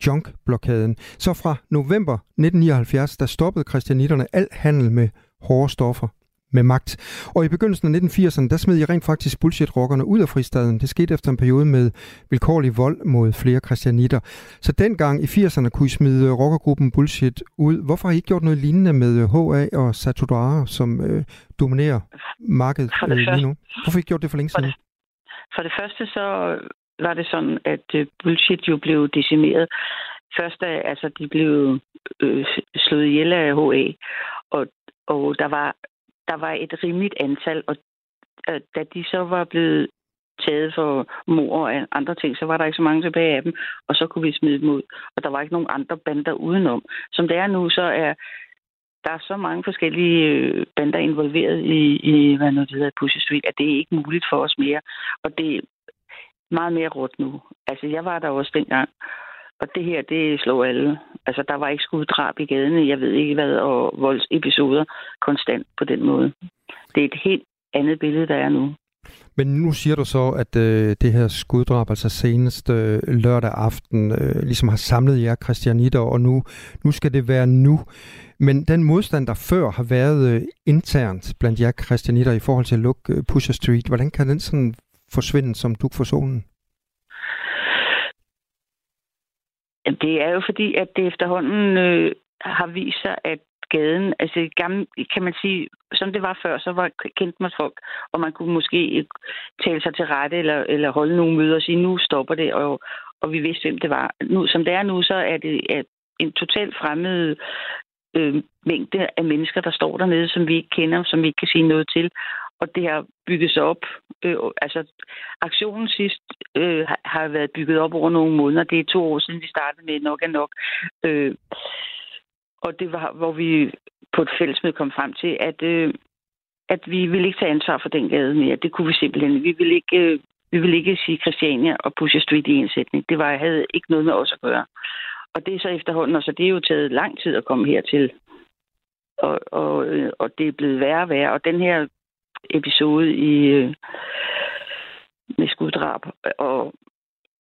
junk-blokaden. Så fra november 1979, der stoppede christianitterne al handel med hårde stoffer, med magt. Og i begyndelsen af 1980'erne, der smed I rent faktisk bullshit-rockerne ud af fristaden. Det skete efter en periode med vilkårlig vold mod flere kristianitter. Så dengang i 80'erne kunne I smide rockergruppen Bullshit ud. Hvorfor har I ikke gjort noget lignende med HA og Satudara, som øh, dominerer markedet øh, lige nu? Hvorfor har I ikke gjort det for længe siden?
For det første så var det sådan, at øh, Bullshit jo blev decimeret. Først altså, de blev øh, slået ihjel af HA, og, og der var der var et rimeligt antal, og øh, da de så var blevet taget for mor og andre ting, så var der ikke så mange tilbage af dem, og så kunne vi smide dem ud. Og der var ikke nogen andre bander udenom. Som det er nu, så er der er så mange forskellige øh, bander involveret i, i hvad nu det hedder, Pussy Street, at det er ikke muligt for os mere. Og det er meget mere råt nu. Altså, jeg var der også dengang. Og det her, det slår alle. Altså, der var ikke skuddrab i gadene, jeg ved ikke hvad, og voldsepisoder konstant på den måde. Det er et helt andet billede, der er nu.
Men nu siger du så, at øh, det her skuddrab, altså senest øh, lørdag aften, øh, ligesom har samlet jer kristianitter, og nu, nu skal det være nu. Men den modstand, der før har været øh, internt blandt jer kristianitter i forhold til at lukke øh, Pusher Street, hvordan kan den sådan forsvinde som duk for solen?
Det er jo fordi, at det efterhånden øh, har vist sig, at gaden, altså gammel, kan man sige, som det var før, så var kendt man folk, og man kunne måske tale sig til rette eller, eller holde nogle møder og sige, nu stopper det, og, og vi vidste, hvem det var. Nu, som det er nu, så er det at en totalt fremmed øh, mængde af mennesker, der står dernede, som vi ikke kender, som vi ikke kan sige noget til og det har bygget sig op. Øh, altså, aktionen sidst øh, har været bygget op over nogle måneder. Det er to år siden, vi startede med nok er nok. Øh, og det var, hvor vi på et fællesmøde kom frem til, at, øh, at vi ville ikke tage ansvar for den gade mere. Det kunne vi simpelthen. Vi ville ikke, øh, vi ville ikke sige Christiania og Pusher Street i en sætning. Det var, havde ikke noget med os at gøre. Og det er så efterhånden, og så det er jo taget lang tid at komme hertil. Og, og, øh, og det er blevet værre og værre. Og den her episode i øh, med skuddrab og,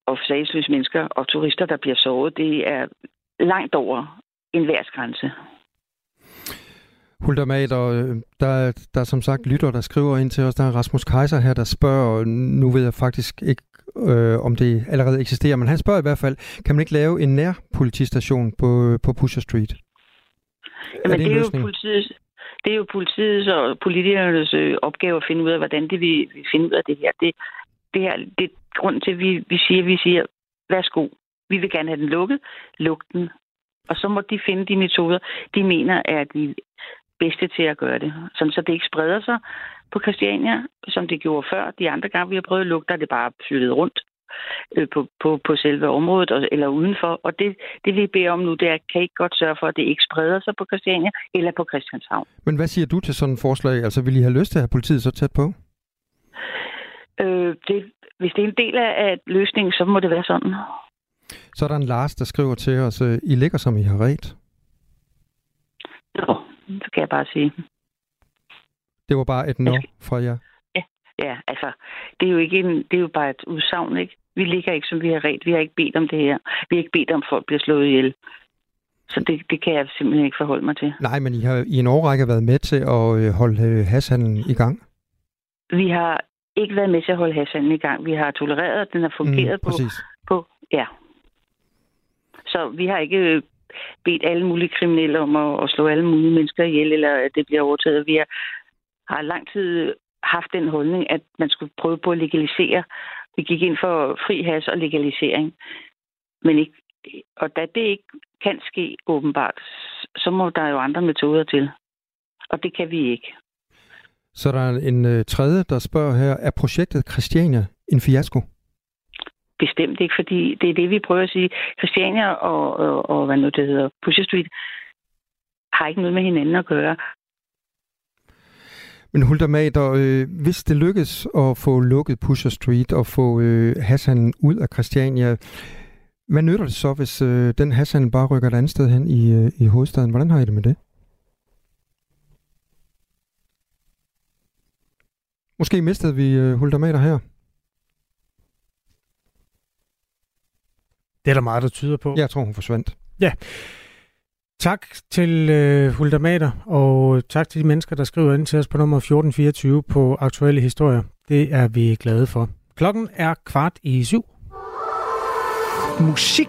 og sagsløse mennesker og turister, der bliver såret, det er langt over en værtsgrænse.
Hulda Mader, øh, der, der er som sagt lytter, der skriver ind til os. Der er Rasmus Kaiser her, der spørger, nu ved jeg faktisk ikke, øh, om det allerede eksisterer, men han spørger i hvert fald, kan man ikke lave en nærpolitistation på, på Pusher Street?
Jamen, er det, det er jo politiet, det er jo politiets og politikernes øh, opgave at finde ud af, hvordan det vi, vi finder ud af det her. Det, det her det er grund til, at vi, vi siger, vi siger, værsgo, vi vil gerne have den lukket, luk den. Og så må de finde de metoder, de mener er de bedste til at gøre det. Sådan, så det ikke spreder sig på Christiania, som det gjorde før. De andre gange, vi har prøvet at lukke, der er det bare flyttet rundt øh, på, på, på selve området eller udenfor. Og det, det vi beder om nu, det er, kan ikke godt sørge for, at det ikke spreder sig på Christiania eller på Christianshavn.
Men hvad siger du til sådan et forslag? Altså vil I have lyst til at have politiet så tæt på?
Øh, det, hvis det er en del af løsningen, så må det være sådan.
Så er der en Lars, der skriver til os, øh, I ligger som I har ret.
Jo, det kan jeg bare sige.
Det var bare et nå fra jer.
Ja, ja, altså, det er jo ikke en, det er jo bare et udsagn, ikke? Vi ligger ikke, som vi har ret. Vi har ikke bedt om det her. Vi har ikke bedt om, at folk bliver slået ihjel. Så det, det kan jeg simpelthen ikke forholde mig til.
Nej, men I har i en årrække været med til at øh, holde øh, hashandlen i gang?
Vi har ikke været med til at holde hashandlen i gang. Vi har tolereret, at den har fungeret mm, på, på... Ja. Så vi har ikke øh, bedt alle mulige kriminelle om at, at slå alle mulige mennesker ihjel, eller at det bliver overtaget. Vi har, har lang tid haft den holdning, at man skulle prøve på at legalisere vi gik ind for fri has og legalisering. Men ikke, og da det ikke kan ske åbenbart, så må der jo andre metoder til. Og det kan vi ikke.
Så der er en øh, tredje, der spørger her, er projektet Christiania en fiasko?
Bestemt ikke, fordi det er det, vi prøver at sige. Christiania og, og, og hvad nu det hedder, Pusher Street, har ikke noget med hinanden at gøre.
Men Hulda Mader, øh, hvis det lykkes at få lukket Pusher Street og få øh, Hassan ud af Christiania, hvad nytter det så, hvis øh, den Hassan bare rykker et andet sted hen i, øh, i hovedstaden? Hvordan har I det med det? Måske mistede vi øh, Mader her.
Det er der meget, der tyder på.
Jeg tror, hun forsvandt.
Ja. Tak til øh, Hulda Mater, og øh, tak til de mennesker, der skriver ind til os på nummer 1424 på Aktuelle Historier. Det er vi glade for. Klokken er kvart i syv.
Musik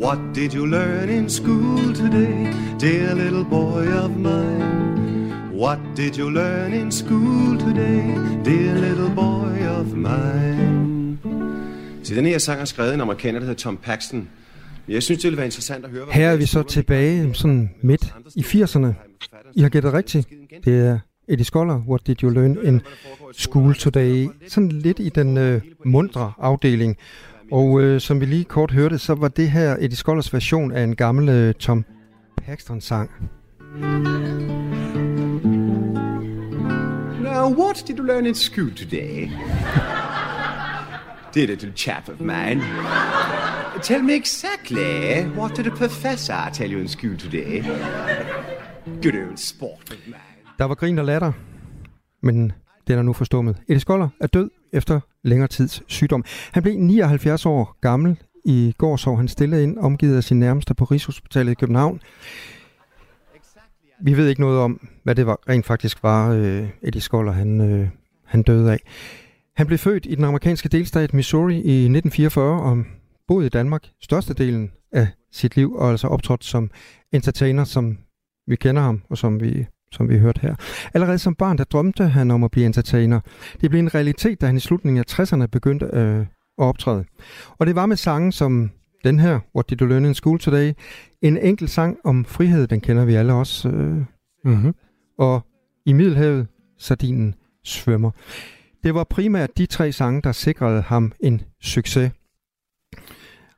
What did you learn in school today, dear little boy of mine? What did you learn in school today, dear little boy of mine?
Så den her sang er skrevet af en amerikaner, der hedder Tom Paxton. Jeg synes, det ville være interessant at høre... hvad-
Her er vi så tilbage sådan midt i 80'erne. I har gættet rigtigt. Det er Eddie Scholler, What Did You Learn in School Today? Sådan lidt i den øh, mundre afdeling. Og øh, som vi lige kort hørte, så var det her Eddie Schollers version af en gammel øh, Tom Paxton-sang.
Now, what did you learn in school today? Dear little chap of mine. Tell me exactly what did the professor tell you in school today? Good old sport of mine.
Der var grin og latter, men den er nu forstummet. Eddie Scholler er død efter længere tids sygdom. Han blev 79 år gammel. I går så han stille ind, omgivet af sin nærmeste på Rigshospitalet i København. Vi ved ikke noget om, hvad det var, rent faktisk var, øh, Eddie Skoller han, øh, han døde af. Han blev født i den amerikanske delstat Missouri i 1944 og boede i Danmark størstedelen af sit liv, og altså optrådt som entertainer, som vi kender ham, og som vi som vi hørte her. Allerede som barn, der drømte han om at blive entertainer. Det blev en realitet, da han i slutningen af 60'erne begyndte øh, at optræde. Og det var med sange som den her, What Did You Learn in School Today? En enkelt sang om frihed, den kender vi alle også. Øh,
mm-hmm.
Og i Middelhavet, Sardinen svømmer. Det var primært de tre sange, der sikrede ham en succes.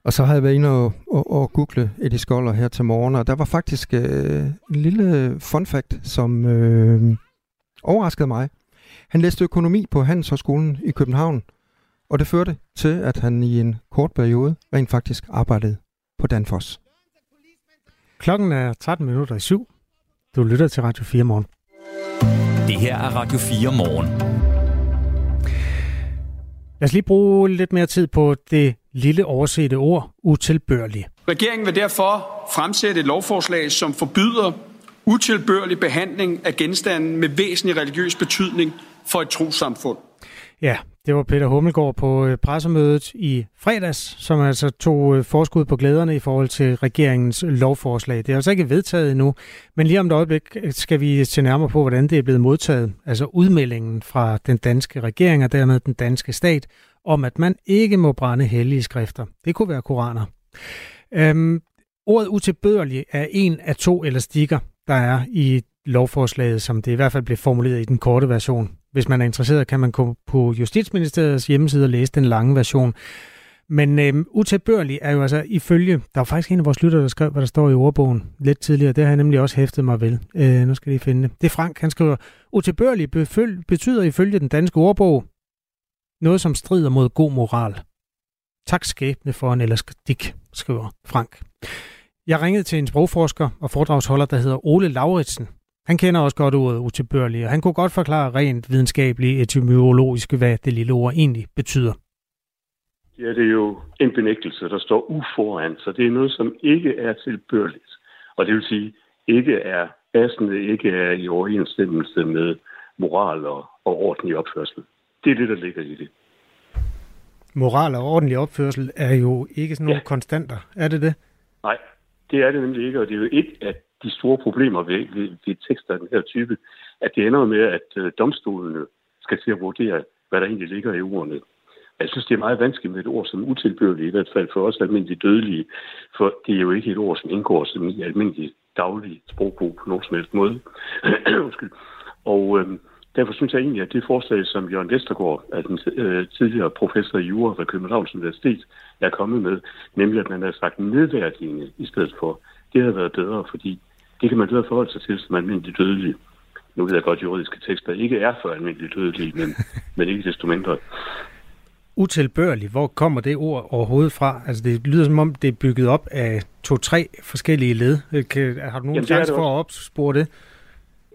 Og så havde jeg været inde og, og, og google Eddie Scholler her til morgen, og der var faktisk øh, en lille fun fact, som øh, overraskede mig. Han læste økonomi på Handelshøjskolen i København, og det førte til, at han i en kort periode rent faktisk arbejdede på Danfoss.
Klokken er 13 minutter i syv. Du lytter til Radio 4 morgen.
Det her er Radio 4 morgen.
Lad os lige bruge lidt mere tid på det lille oversete ord, utilbørlig.
Regeringen vil derfor fremsætte et lovforslag, som forbyder utilbørlig behandling af genstande med væsentlig religiøs betydning for et trosamfund.
Ja, det var Peter Hummelgaard på øh, pressemødet i fredags, som altså tog øh, forskud på glæderne i forhold til regeringens lovforslag. Det er altså ikke vedtaget endnu, men lige om et øjeblik øh, skal vi se nærmere på, hvordan det er blevet modtaget. Altså udmeldingen fra den danske regering og dermed den danske stat om, at man ikke må brænde hellige skrifter. Det kunne være koraner. Øhm, ordet utilbørlig er en af to elastikker, der er i lovforslaget, som det i hvert fald blev formuleret i den korte version. Hvis man er interesseret, kan man gå på Justitsministeriets hjemmeside og læse den lange version. Men øhm, utilbørlig er jo altså ifølge, der var faktisk en af vores lyttere, der skrev, hvad der står i ordbogen lidt tidligere. Det har jeg nemlig også hæftet mig vel. Øh, nu skal jeg lige finde det. Det er Frank, han skriver, utilbørlig betyder ifølge den danske ordbog noget, som strider mod god moral. Tak skæbne for en elastik, skriver Frank. Jeg ringede til en sprogforsker og foredragsholder, der hedder Ole Lauritsen. Han kender også godt ordet utilbørlig, og han kunne godt forklare rent videnskabeligt etymologisk, hvad det lille ord egentlig betyder.
Ja, det er jo en benægtelse, der står uforan, så det er noget, som ikke er tilbørligt. Og det vil sige, ikke er passende, ikke er i overensstemmelse med moral og, og ordentlig opførsel. Det er det, der ligger i det.
Moral og ordentlig opførsel er jo ikke sådan nogle ja. konstanter. Er det det?
Nej, det er det nemlig ikke, og det er jo et af de store problemer ved, ved, ved tekster af den her type, at det ender med, at øh, domstolene skal til at vurdere, hvad der egentlig ligger i ordene. Jeg synes, det er meget vanskeligt med et ord som utilbørligt, i hvert fald for os almindelige dødelige, for det er jo ikke et ord, som indgår som i almindelig daglig sprogbrug på nogen som helst måde. og øh, Derfor synes jeg egentlig, at det forslag, som Jørgen Vestergaard, den øh, tidligere professor i jura ved Københavns Universitet, er kommet med, nemlig at man har sagt nedværdigende i stedet for det havde været bedre, fordi det kan man bedre forholde sig til som almindelig dødelig. Nu ved jeg godt, at juridiske tekster ikke er for almindelig dødelige, men, men ikke desto mindre.
Utilbørlig, hvor kommer det ord overhovedet fra? Altså det lyder som om, det er bygget op af to-tre forskellige led. Kan, har du nogen
Jamen,
chance for at opspore det?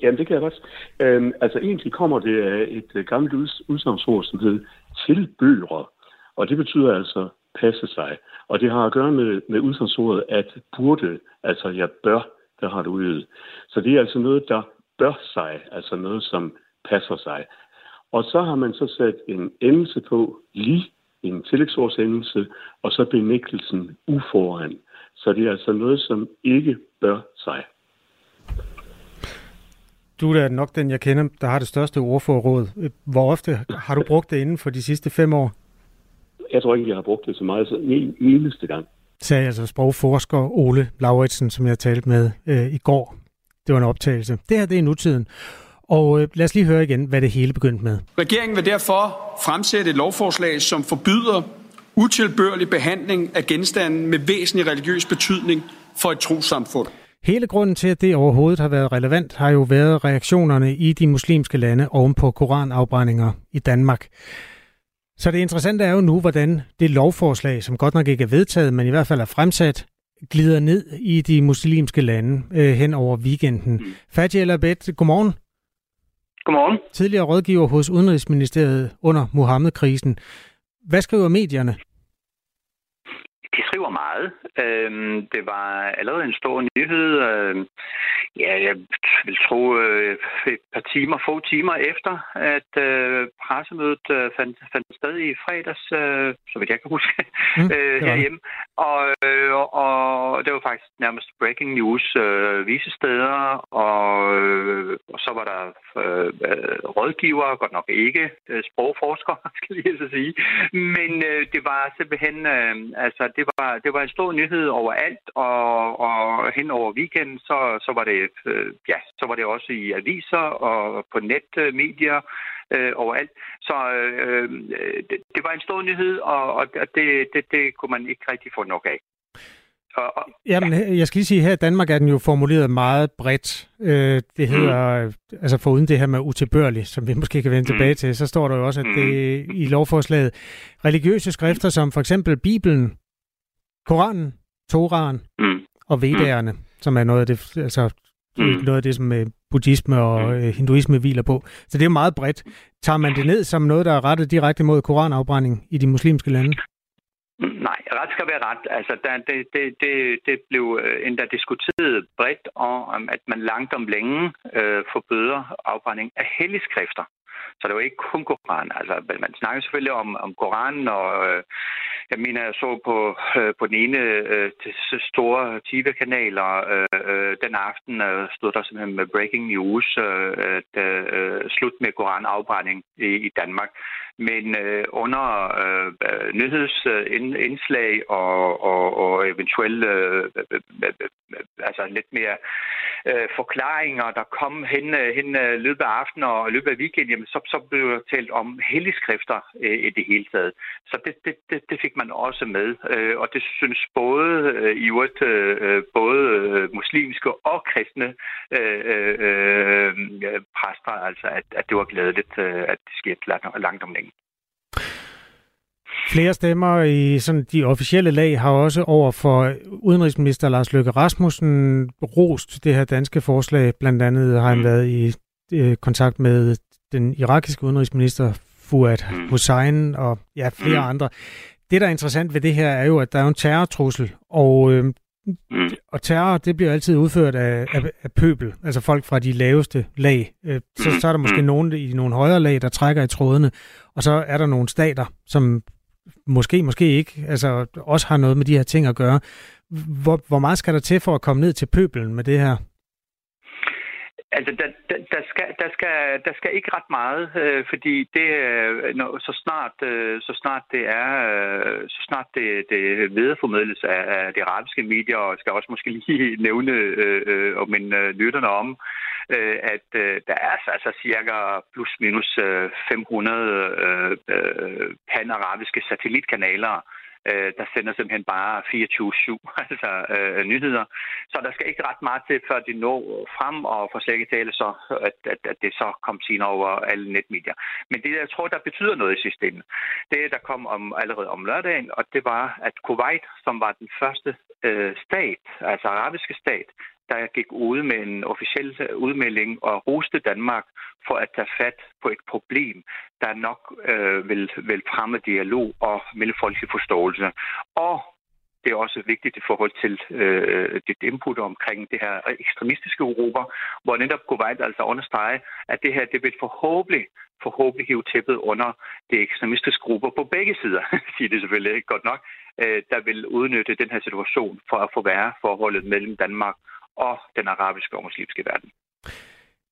Jamen, det kan jeg godt. Øhm, altså, egentlig kommer det af et øh, gammelt udsagnsord, som hedder tilbøger. Og det betyder altså passe sig. Og det har at gøre med, med udsagnordet at burde, altså jeg bør, der har det ude. Så det er altså noget, der bør sig, altså noget, som passer sig. Og så har man så sat en endelse på, lige en tillægsordsendelse, og så benægtelsen uforan. Så det er altså noget, som ikke bør sig.
Du er da nok den, jeg kender, der har det største ordforråd. Hvor ofte har du brugt det inden for de sidste fem år?
Jeg tror ikke, jeg har brugt det så meget så en eneste gang.
Sagde altså sprogforsker Ole Lauritsen, som jeg talte med øh, i går. Det var en optagelse. Det her, det er nutiden. Og øh, lad os lige høre igen, hvad det hele begyndte med.
Regeringen vil derfor fremsætte et lovforslag, som forbyder utilbørlig behandling af genstanden med væsentlig religiøs betydning for et trosamfund.
Hele grunden til, at det overhovedet har været relevant, har jo været reaktionerne i de muslimske lande oven på koranafbrændinger i Danmark. Så det interessante er jo nu, hvordan det lovforslag, som godt nok ikke er vedtaget, men i hvert fald er fremsat, glider ned i de muslimske lande øh, hen over weekenden. Mm. Fatih El Abed, godmorgen.
Godmorgen.
Tidligere rådgiver hos Udenrigsministeriet under Mohammed-krisen. Hvad skriver medierne?
De skriver meget. Øhm, det var allerede en stor nyhed. Øhm, ja, jeg vil tro øh, et par timer, få timer efter, at øh, pressemødet øh, fandt, fandt sted i fredags, øh, så vidt jeg kan huske,
Mm,
øh, herhjemme. Og, øh, og det var faktisk nærmest breaking news øh, visse steder, og, øh, og så var der øh, øh, rådgivere, godt nok ikke øh, sprogforskere, skal jeg så sige, men øh, det var simpelthen, øh, altså det var, det var en stor nyhed overalt, og, og hen over weekenden, så, så var det, øh, ja, så var det også i aviser og på netmedier, øh, overalt. Så øh, det, det var en stor nyhed, og, og det, det, det kunne man ikke rigtig få nok af. Og, og,
Jamen, jeg skal lige sige, her i Danmark er den jo formuleret meget bredt. Øh, det hedder, mm. altså foruden det her med utilbørlig, som vi måske kan vende mm. tilbage til, så står der jo også, at det i lovforslaget, religiøse skrifter som for eksempel Bibelen, Koranen, Toraen
mm.
og Vedderne, mm. som er noget af det, altså mm. noget af det, som øh, buddhisme og øh, hinduisme hviler på. Så det er meget bredt. Tager man det ned som noget, der er rettet direkte mod koranafbrænding i de muslimske lande?
Nej, ret skal være ret. Altså, der, det, det, det, det blev øh, endda diskuteret bredt om, at man langt om længe øh, forbøder afbrænding af helligskrifter. Så det var ikke kun Koran. Altså, man snakker selvfølgelig om, om Koranen, og øh, jeg mener, jeg så på, øh, på den ene øh, store TV-kanal, og øh, øh, den aften, øh, stod der simpelthen med breaking news, øh, at øh, øh slut med koranafbrænding i, i Danmark. Men øh, under øh, nyhedsindslag øh, og, og, og eventuelle øh, øh, øh, altså lidt mere øh, forklaringer, der kom hen, hen løbet af aftenen og løbet af weekenden, jamen, så, så blev der talt om helligskrifter øh, i det hele taget. Så det, det, det, det fik man også med, øh, og det synes både øh, i øvrigt øh, både muslimske og kristne øh, øh, præster, altså at, at det var glædeligt, øh, at det skete langt, langt om længe.
Flere stemmer i sådan de officielle lag har også over for udenrigsminister Lars Løkke Rasmussen rost det her danske forslag. Blandt andet har han været i øh, kontakt med den irakiske udenrigsminister Fuad Hussein og ja, flere andre. Det, der er interessant ved det her, er jo, at der er en terrortrussel, og, øh, og terror, det bliver altid udført af, af, af pøbel, altså folk fra de laveste lag. Øh, så, så er der måske nogen i nogle højere lag, der trækker i trådene, og så er der nogle stater, som måske, måske ikke, altså også har noget med de her ting at gøre. Hvor, hvor meget skal der til for at komme ned til pøbelen med det her?
Altså, der, der, der, skal, der, skal, der skal ikke ret meget, øh, fordi det, øh, når, så snart, øh, så snart det er, øh, så snart det, det videreformidles af, af de arabiske medier, og skal også måske lige nævne øh, øh, og minde øh, lytterne om, øh, at øh, der er altså, altså cirka plus minus øh, 500 øh, øh, pan-arabiske satellitkanaler, øh, øh, der sender simpelthen bare 24-7 altså, øh, nyheder. Så der skal ikke ret meget til, før de når frem, og for slet ikke tale så, at, at, at det så kom senere over alle netmedier. Men det, jeg tror, der betyder noget i systemet, det der kom om, allerede om lørdagen, og det var, at Kuwait, som var den første øh, stat, altså arabiske stat, der gik ud med en officiel øh, udmelding og roste Danmark for at tage fat på et problem, der nok øh, vil, vil fremme dialog og mellemfolkelig forståelse. Og det er også vigtigt i forhold til øh, dit input omkring det her ekstremistiske Europa, hvor netop Kuwait altså understreger, at det her det vil forhåbentlig, forhåbentlig hive tæppet under de ekstremistiske grupper på begge sider, siger det selvfølgelig ikke godt nok, øh, der vil udnytte den her situation for at forværre forholdet mellem Danmark og den arabiske og muslimske verden.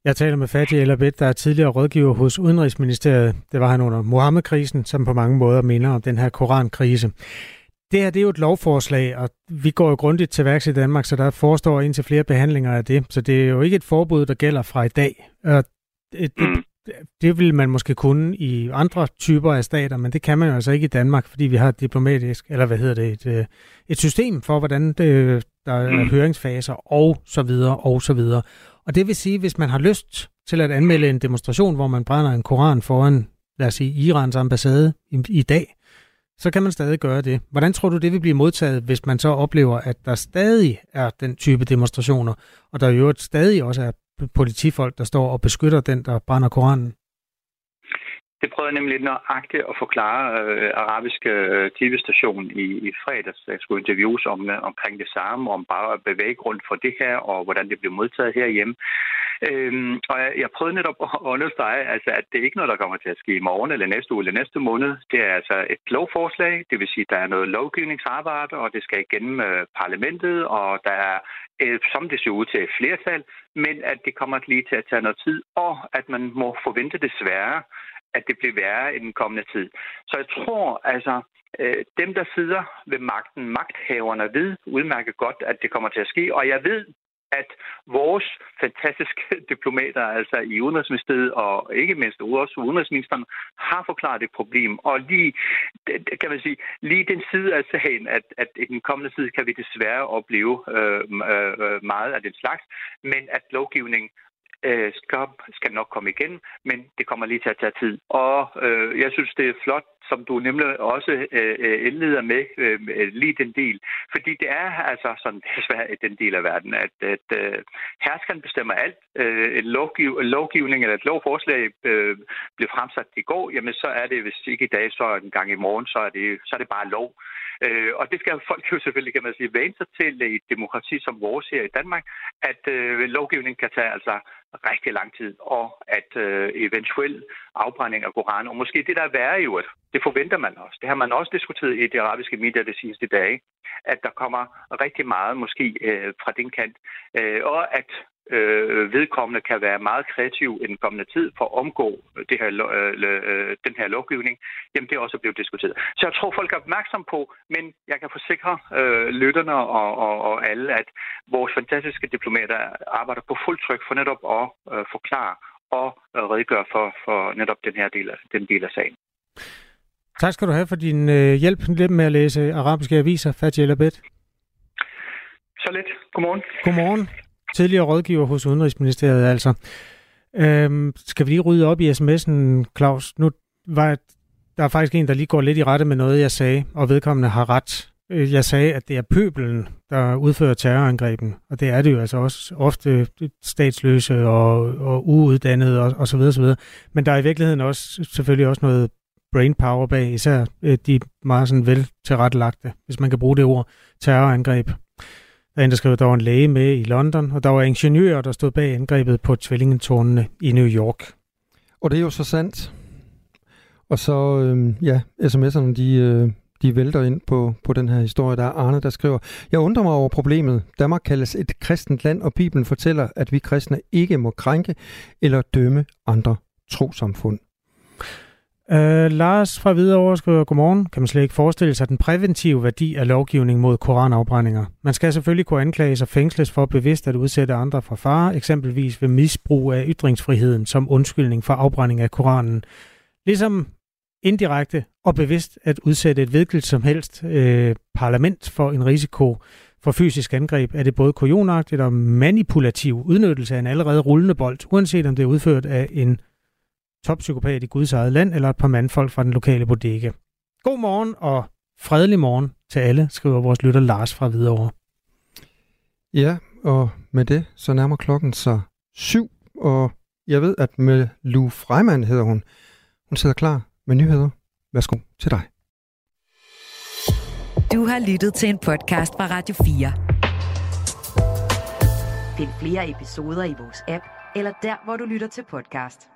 Jeg taler med Fatih El Abed, der er tidligere rådgiver hos Udenrigsministeriet. Det var han under Mohammed-krisen, som på mange måder minder om den her korankrise. Det her det er jo et lovforslag, og vi går jo grundigt til værks i Danmark, så der forestår indtil flere behandlinger af det. Så det er jo ikke et forbud, der gælder fra i dag. Og det, det, det vil man måske kunne i andre typer af stater, men det kan man jo altså ikke i Danmark, fordi vi har et diplomatisk, eller hvad hedder det, et, øh, et system for, hvordan det, der er mm. høringsfaser, og så videre, og så videre. Og det vil sige, hvis man har lyst til at anmelde en demonstration, hvor man brænder en koran foran, lad os sige, Irans ambassade i, i dag, så kan man stadig gøre det. Hvordan tror du, det vil blive modtaget, hvis man så oplever, at der stadig er den type demonstrationer, og der jo stadig også er politifolk, der står og beskytter den, der brænder koranen?
Det prøvede jeg nemlig lidt nøjagtigt at forklare øh, arabiske øh, tv-station i, i fredags. Jeg skulle interviews om, øh, omkring det samme, om bare bevæggrund for det her, og hvordan det blev modtaget herhjemme. Øhm, og jeg, jeg prøvede netop at understrege, altså, at det er ikke noget, der kommer til at ske i morgen, eller næste uge, eller næste måned. Det er altså et lovforslag, det vil sige, at der er noget lovgivningsarbejde, og det skal igennem øh, parlamentet, og der er, øh, som det ser ud til, flertal, men at det kommer lige til at tage noget tid, og at man må forvente desværre, at det bliver værre i den kommende tid. Så jeg tror altså, øh, dem der sidder ved magten, magthaverne ved udmærket godt, at det kommer til at ske, og jeg ved, at vores fantastiske diplomater, altså i Udenrigsministeriet og ikke mindst også Udenrigsministeren, har forklaret et problem. Og lige, kan man sige, lige den side af sagen, at, at i den kommende tid kan vi desværre opleve øh, øh, øh, meget af den slags, men at lovgivningen øh, skal, skal nok komme igen, men det kommer lige til at tage tid. Og øh, jeg synes, det er flot, som du nemlig også øh, øh indleder med, øh, lige den del. Fordi det er altså sådan desværre den del af verden, at, at øh, herskeren bestemmer alt. Øh, en, lovgiv, lovgivning eller et lovforslag øh, bliver fremsat i går, jamen så er det, hvis ikke i dag, så en gang i morgen, så er det, så er det bare lov. Øh, og det skal folk jo selvfølgelig, kan man sige, vane sig til i et demokrati som vores her i Danmark, at øh, lovgivning kan tage altså rigtig lang tid, og at øh, eventuel afbrænding af Koranen, og måske det der er værre jo, at det forventer man også. Det har man også diskuteret i de arabiske medier de sidste dage, at der kommer rigtig meget måske øh, fra den kant, øh, og at øh, vedkommende kan være meget kreativ i den kommende tid for at omgå det her, øh, øh, den her lovgivning, jamen det er også blevet diskuteret. Så jeg tror, folk er opmærksom på, men jeg kan forsikre øh, lytterne og, og, og alle, at vores fantastiske diplomater arbejder på fuld tryk for netop at øh, forklare og øh, redegøre for, for netop den her del af, den del af sagen.
Tak skal du have for din øh, hjælp med at læse arabiske aviser, Fatih El Abed.
Så lidt. Godmorgen.
Godmorgen. Tidligere rådgiver hos Udenrigsministeriet altså. Øhm, skal vi lige rydde op i sms'en, Claus? Nu var der er faktisk en, der lige går lidt i rette med noget, jeg sagde, og vedkommende har ret. Øh, jeg sagde, at det er pøbelen, der udfører terrorangreben, og det er det jo altså også ofte statsløse og, og uuddannede og, og så videre, så videre. Men der er i virkeligheden også selvfølgelig også noget brain power bag, især øh, de meget sådan vel tilrettelagte, hvis man kan bruge det ord, terrorangreb. Der er en, der skrev, at der var en læge med i London, og der var ingeniører, der stod bag angrebet på tvillingetårnene i New York.
Og det er jo så sandt. Og så, øh, ja, sms'erne, de, øh, de vælter ind på, på den her historie. Der er Arne, der skriver, Jeg undrer mig over problemet. Danmark kaldes et kristent land, og Bibelen fortæller, at vi kristne ikke må krænke eller dømme andre trosamfund.
Uh, Lars fra Hvidovre skriver, godmorgen. Kan man slet ikke forestille sig den præventive værdi af lovgivning mod koranafbrændinger? Man skal selvfølgelig kunne anklages og fængsles for bevidst at udsætte andre for fare, eksempelvis ved misbrug af ytringsfriheden som undskyldning for afbrænding af Koranen. Ligesom indirekte og bevidst at udsætte et hvilket som helst øh, parlament for en risiko for fysisk angreb, er det både kujonagtigt og manipulativ udnyttelse af en allerede rullende bold, uanset om det er udført af en toppsykopat i Guds eget land eller et par mandfolk fra den lokale bodega. God morgen og fredelig morgen til alle, skriver vores lytter Lars fra Hvidovre.
Ja, og med det, så nærmer klokken sig syv, og jeg ved, at med Lu Freiman hedder hun. Hun sidder klar med nyheder. Værsgo til dig.
Du har lyttet til en podcast fra Radio 4. Find flere episoder i vores app, eller der, hvor du lytter til podcast.